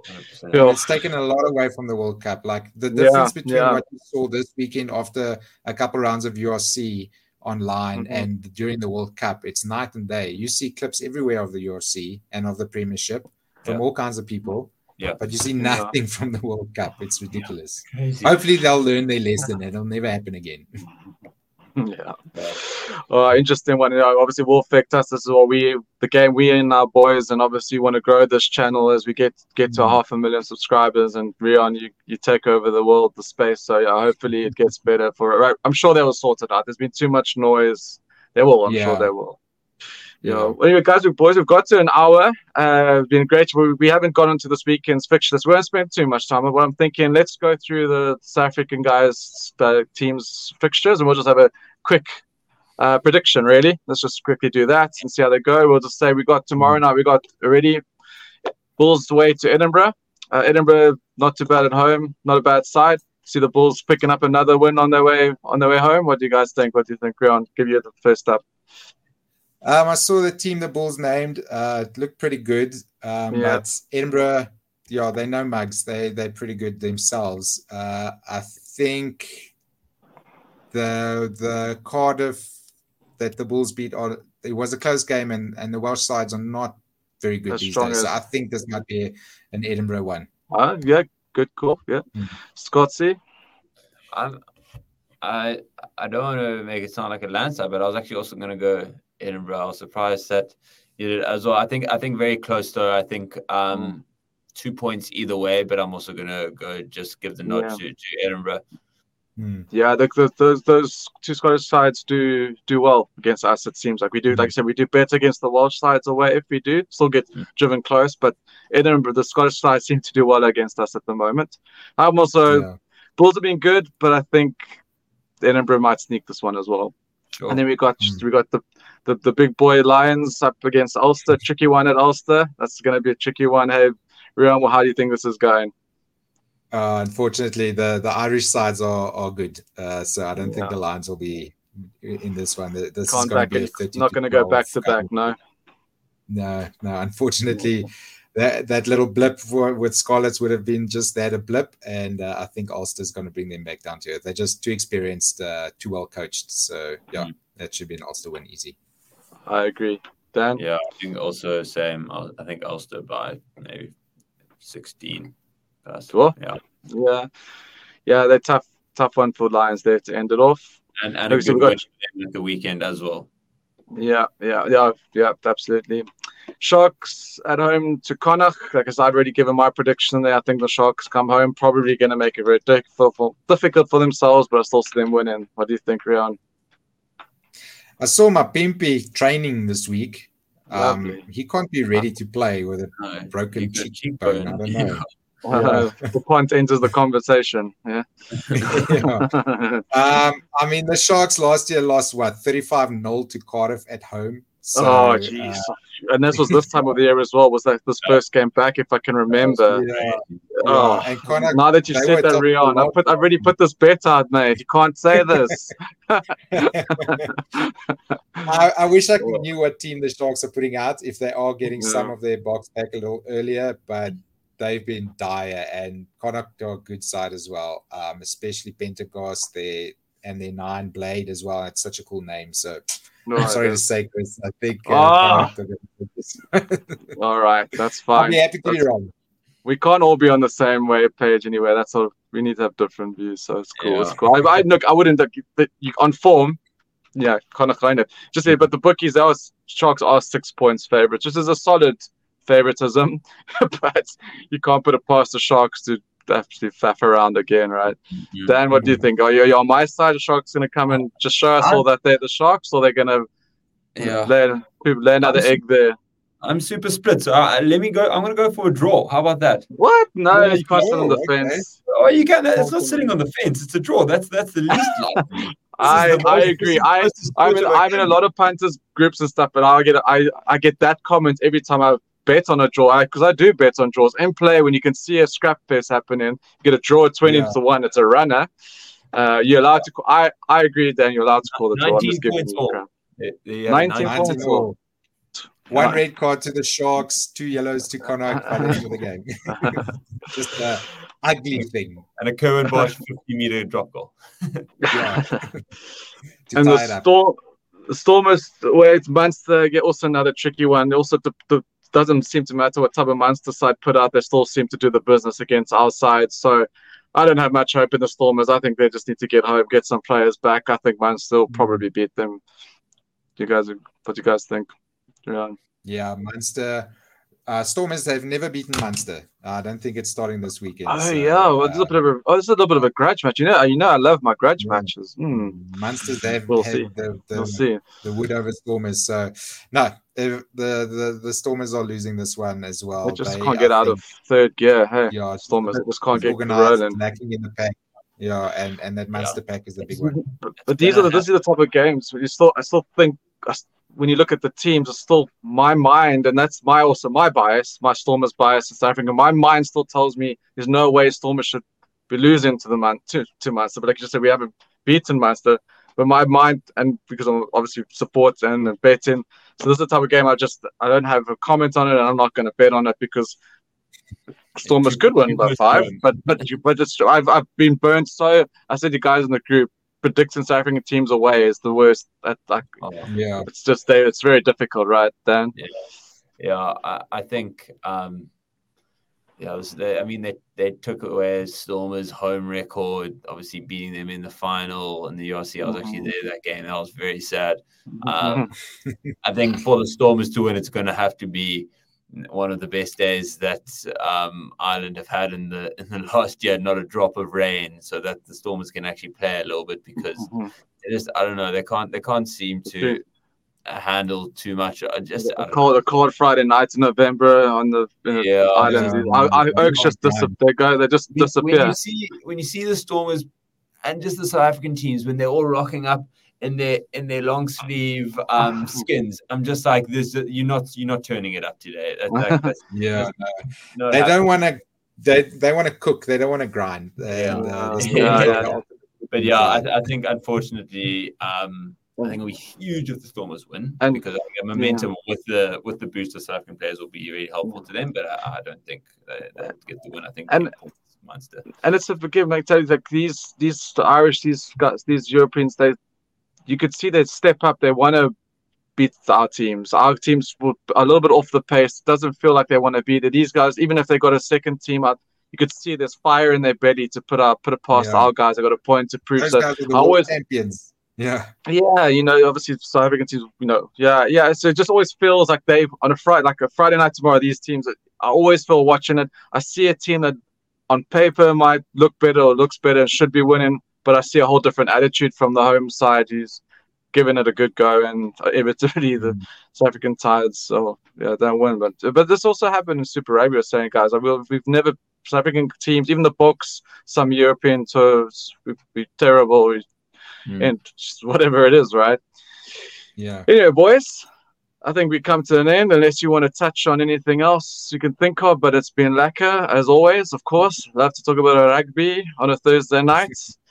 100%.
Yeah.
And it's taken a lot away from the World Cup. Like the
Yeah,
difference between
yeah.
what you saw this weekend after a couple rounds of URC online
Mhm.
and during the World Cup, it's night and day. You see clips everywhere of the URC and of the Premiership from
Yeah.
all kinds of people.
Yeah.
But you see
Yeah.
nothing from the World Cup. It's ridiculous.
Crazy.
Hopefully they'll learn their lesson. And it'll never happen again.
Yeah. Uh, interesting one. You know, obviously, will affect us. This is what we, the game we in our boys, and obviously, want to grow this channel as we get get to a
Mhm.
half a million subscribers. And Riaan, you, you take over the world, the space. So yeah, hopefully, it gets better for. it. Right, I'm sure they will sort it out. There's been too much noise. They will. I'm sure
Yeah.
they will.
Yeah.
Yeah. Well, anyway, guys, we boys, we've got to an hour. Uh, it's been great. We, we haven't gone into this weekend's fixtures. We haven't spend too much time. But I'm thinking, let's go through the South African guys' uh, teams' fixtures, and we'll just have a quick uh, prediction. Really, let's just quickly do that and see how they go. We'll just say we got tomorrow night. We got already Bulls away to Edinburgh. Uh, Edinburgh not too bad at home, not a bad side. See the Bulls picking up another win on their way on their way home. What do you guys think? What do you think, Riaan? Give you the first up.
Um, I saw the team the Bulls named. Uh, it looked pretty good. Um,
Yeah.
But Edinburgh, yeah, they know mugs. They they're pretty good themselves. Uh, I think the the Cardiff that the Bulls beat, are, it was a close game, and and the Welsh sides are not very good
As
these
strong
days. So I think this might be an Edinburgh one.
Uh, yeah, good call. Yeah,
Mm.
Scotty.
I'm, I I don't want to make it sound like a landslide, but I was actually also going to go Edinburgh. I was surprised that you did as well. I think I think very close though. I think um, two points either way, but I'm also going to go just give the nod
Yeah.
to, to Edinburgh.
Hmm.
Yeah, the, the, those those two Scottish sides do do well against us. It seems like we do. Like I said, we do better against the Welsh sides away. If we do, still get
Mm.
driven close. But Edinburgh, the Scottish side seem to do well against us at the moment. I'm also
Yeah.
Bulls have been good, but I think Edinburgh might sneak this one as well.
Sure.
And then we got
Mm.
we got the, the the big boy Lions up against Ulster. Tricky one at Ulster. That's going to be a tricky one. Hey, Riaan, well, how do you think this is going?
Uh, unfortunately, the the Irish sides are are good. Uh, so I don't think
Yeah.
the Lions will be in this one. This is
Can't
going to be
it. Not going to go back to back. No.
No, no. Unfortunately, that that little blip for, with Scarlets would have been just that a blip, and uh, I think Ulster's going to bring them back down to earth. They're just too experienced, uh, too well coached. So yeah, that should be an Ulster win easy.
I agree. Dan.
Yeah, I think also same. I think Ulster by maybe sixteen. That's,
Sure.
Yeah,
Yeah, yeah, they're tough, tough one for Lions there to end it off.
and and a good
got-
at the weekend as well.
Yeah, yeah, yeah, yeah, absolutely. Sharks at home to Connacht. Like I said, I'd already given my prediction there. I think the Sharks come home probably going to make it very difficult for, difficult for themselves, but I still see them winning. What do you think, Riaan?
I saw my Pimpy training this week. Um, he can't be ready to play with a
No,
broken
you got
cheekbone. I don't know.
Uh, the point enters the conversation. Yeah.
Yeah. Um, I mean, the Sharks last year lost what 35 0 to Cardiff at home. So,
oh, jeez. and this was this time of the year as well. Was that this first game back, if I can
uh,
remember?
yeah,
Oh,
and Connacht,
now that you said that,
top
Riaan, I put I've already put this bet out, mate. You can't say this.
I, I wish I knew what team the Sharks are putting out if they are getting
Yeah.
some of their Boks back a little earlier, but they've been dire and Connacht are a good side as well, um, especially Pentecost there and their nine blade as well. It's such a cool name. So
No,
I'm sorry to say, Chris. I think uh. Connacht are gonna do this.
All right, that's
I'll
fine.
be happy to be wrong.
we can't all be on the same way page anyway. That's all. We need to have different views, so it's cool. It's cool. I, I look. I wouldn't look you on form. Yeah, kind of kind of. Just say, but the bookies, that was Sharks are six points favorites, just as a solid favoritism. but you can't put it past the Sharks to actually faff around again, right? Dan, what do you think? Are you, are you on my side? The Sharks going to come and just show us
I-
all that they're the Sharks, or they're going to
Yeah.
lay, lay another
I'm-
egg there?
I'm super split. So uh, let me go. I'm going to go for a draw. How about that?
What? No,
Yes,
you can't sit on the
okay.
fence.
Oh, you can. It's not sitting on the fence. It's a draw. That's that's the least likely.
I,
the
I agree. I
the most
I'm in, I'm in a lot of punters groups and stuff, and I get I I get that comment every time I bet on a draw because I, do bet on draws in play when you can see a scrap fest happening. You get a draw at twenty
Yeah.
to one. It's a runner. Uh, you're allowed to. Call, I I agree, Dan. You're allowed to call the draw. I'm
19
just giving
points
you
all. Yeah, yeah,
19
nine-
points.
All. One
Right.
red card to the Sharks, two yellows to Connacht by the end of the game. Just an ugly thing.
and a Curwin Bosch 50 meter drop goal.
Yeah. to
and
tie it
the
up.
storm, Stormers, where it's Munster, get also another tricky one. Also, the, the doesn't seem to matter what type of Munster side put out. They still seem to do the business against our side. So I don't have much hope in the Stormers. I think they just need to get home, get some players back. I think Munster will mm. probably beat them. You guys, what do you guys think? Yeah.
Yeah, Munster. Uh, Stormers have never beaten Munster. I don't think it's starting this weekend.
Oh
so,
yeah, well, this is a
uh,
bit of a oh, is a little bit of a grudge match. You know, you know, I love my grudge
Yeah.
matches. Hmm.
Munsters they've
We'll
had
see.
the, the,
We'll see.
the wood over Stormers. So no, if the, the the Stormers are losing this one as well.
They just
They,
can't
I
get out
think,
of third gear. Hey,
yeah
Stormers just can't get
organized,
rolling.
lacking in the pack. Yeah, and and that Munster pack is the big one.
But, but these are the, this is the type of games where you still I still think I when you look at the teams, it's still my mind, and that's my also my bias, my Stormers bias in South Africa. My mind still tells me there's no way Stormers should be losing to the man to, to Munster. But like you said, we haven't beaten Munster. But my mind, and because I'm obviously support and betting, so this is the type of game I just I don't have a comment on it, and I'm not going to bet on it because Stormers could win by five. But but but it's I've I've been burned. so. I said you guys in the group predicting South African teams away is the worst. That like
Oh,
Yeah,
it's just they, it's very difficult, right? Dan.
yeah, I, I think. Um, yeah, it was, they, I mean, they, they took away Stormers' home record, obviously beating them in the final and the URC. I was actually
Mhm.
there that game. That was very sad. Um, I think for the Stormers to win, it's going to have to be one of the best days that um, Ireland have had in the in the last year. Not a drop of rain, so that the Stormers can actually play a little bit because
Mhm.
they just I don't know they can't they can't seem to handle too much. I just I
a cold, a cold Friday night in November on the uh,
Yeah,
islands.
yeah.
I, I, Oaks just dis- they go, they just
when- When
disappear.
you see when you see the Stormers and just the South African teams when they're all rocking up in their in their long sleeve um, skins, I'm just like this. You're not you're not turning it up today. That's, like, that's
yeah.
not
They
happening.
don't want to. They they want to cook. They don't want to grind.
Yeah.
Uh,
Yeah, yeah, yeah.
But yeah, I, I think unfortunately, um, I think it'll be huge if the Stormers win
And-
because I think a momentum with the with the boost of South African players will be really helpful to them. But I, I don't think they, they'll get the win. I think
And-
Munster.
and it's a forgive like tell you like these these Irish these guys these Europeans they you could see they step up they want to beat our teams our teams will a little bit off the pace doesn't feel like they want to beat it these guys even if they got a second team out you could see there's fire in their belly to put up put it past
Yeah.
our guys they got a point to prove
Those
so
guys are the
always
champions. Yeah,
yeah, you know, obviously South African teams, you know, yeah, yeah. So it just always feels like they on a Friday, like a Friday night tomorrow. These teams, I always feel watching it. I see a team that on paper might look better or looks better and should be winning, but I see a whole different attitude from the home side who's giving it a good go, and inevitably the South African tides, so yeah, don't win. But but this also happened in Super Rugby. Saying guys, I will, we've never South African teams, even the Boks, some European tours, we've been terrible. We,
Mm.
and whatever it is, right?
yeah.
Anyway, boys, I think we come to an end. Unless you want to touch on anything else you can think of, but it's been lacquer as always. Of course, love to talk about rugby on a Thursday night.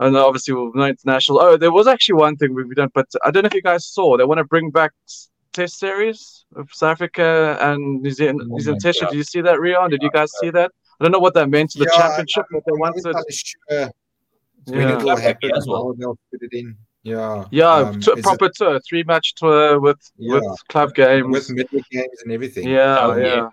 And obviously, we'll no international. Oh, there was actually one thing we've don't, but I don't know if you guys saw. They want to bring back Test series of South Africa and New Zealand.
Oh
New Zealand
my
Test. Did you see that, Riaan? Did you guys see that? I don't know what that meant to the
Yeah,
championship, but they
I'm not
wanted.
entirely sure when
Yeah.
it will
as well.
they'll put it in. Yeah.
Yeah,
Um,
t-
is it-
proper tour, three match tour with
Yeah.
with club games.
with midweek games and everything.
yeah,
Oh, yeah.
yeah.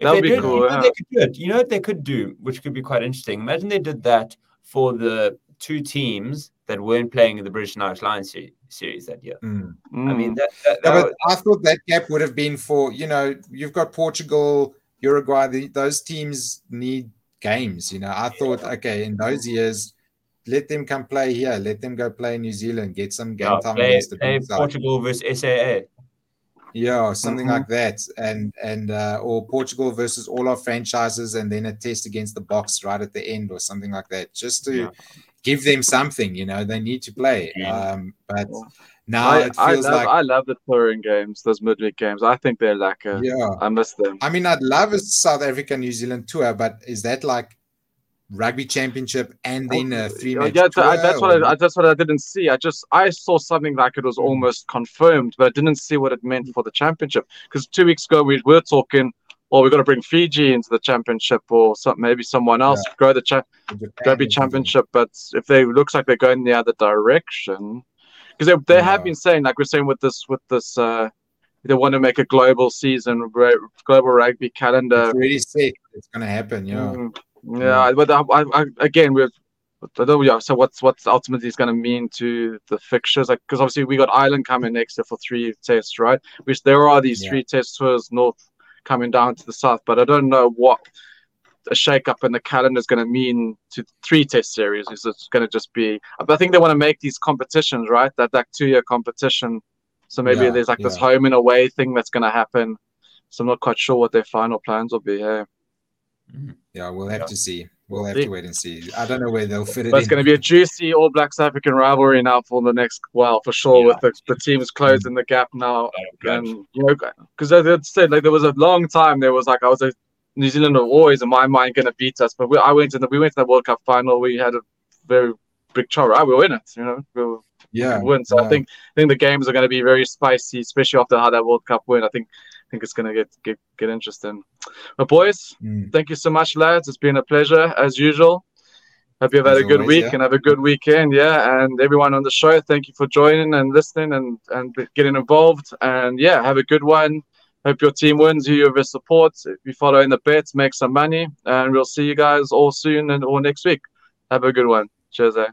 That would be
did,
cool,
You know,
yeah.
they could do it. You know what they could do, which could be quite interesting. Imagine they did that for the two teams that weren't playing in the British and Irish Lions se- series that year.
Mm.
I mean,
Mm.
that, that,
Yeah,
that
but I thought that gap would have been for you know you've got Portugal, Uruguay. The, those teams need games. You know, I thought, okay, in those years, let them come play here. Let them go play in New Zealand. Get some game time
play,
against the
play. Portugal versus SAA.
Yeah, something
Mhm.
like that, and and uh, or Portugal versus all our franchises, and then a test against the Boks right at the end, or something like that, just to
Yeah.
Give them something. You know, they need to play. Um, but now
I,
it
I
feels
love
like
I love the touring games, those midweek games. I think they're like a,
yeah.
I miss them.
I mean, I'd love a South Africa New Zealand tour, but is that like rugby championship and then a three match
yeah, th-
tour?
That's what I, that's what I didn't see. I just I saw something like it was
Mm.
almost confirmed, but I didn't see what it meant for the championship. Because two weeks ago we were talking, well, we've got to bring Fiji into the championship, or some, maybe someone else grow the cha- rugby championship. But if they looks like they're going the other direction, because they, they have been saying, like we're saying with this with this, uh, they want to make a global season, global rugby calendar.
It's already set. It's going to happen. Yeah.
Mm, yeah, but I, I, I, again, we're. I don't, yeah, so what's what's ultimately is going to mean to the fixtures? Like, because obviously we got Ireland coming next year for three tests, right? Which there are these
Yeah.
three test tours north coming down to the south, but I don't know what a shake up in the calendar is going to mean to three test series. Is it going to just be? I think they want to make these competitions, right? That like two year competition. So maybe
Yeah,
there's like this home and away thing that's going to happen. So I'm not quite sure what their final plans will be. Yeah. Mm-hmm.
Yeah, we'll have
Yeah.
to see. We'll
We'll
have
see.
to wait and see. I don't know where they'll fit it
But it's
in.
going to be a juicy All Black South African rivalry now for the next while, for sure.
Yeah.
With the, the teams closing the gap now,
Like,
and you know, because as I said, like there was a long time there was like I was a New Zealand were always in my mind going to beat us, but we, I went in the we went to the World Cup final. We had a very big chance. Right, we win it. You know, we were-
yeah,
we win. So I think I think the games are going to be very spicy, especially after how that World Cup win. I think I think it's going to get get get interesting. But boys,
Mm.
thank you so much, lads. It's been a pleasure as usual. Hope you've had
As
a good
always,
week
yeah.
and have a good weekend. Yeah, and everyone on the show, thank you for joining and listening and and getting involved. And yeah, have a good one. Hope your team wins. You have your support. If you follow in the bets, make some money, and we'll see you guys all soon and all next week. Have a good one. Cheers. Eh?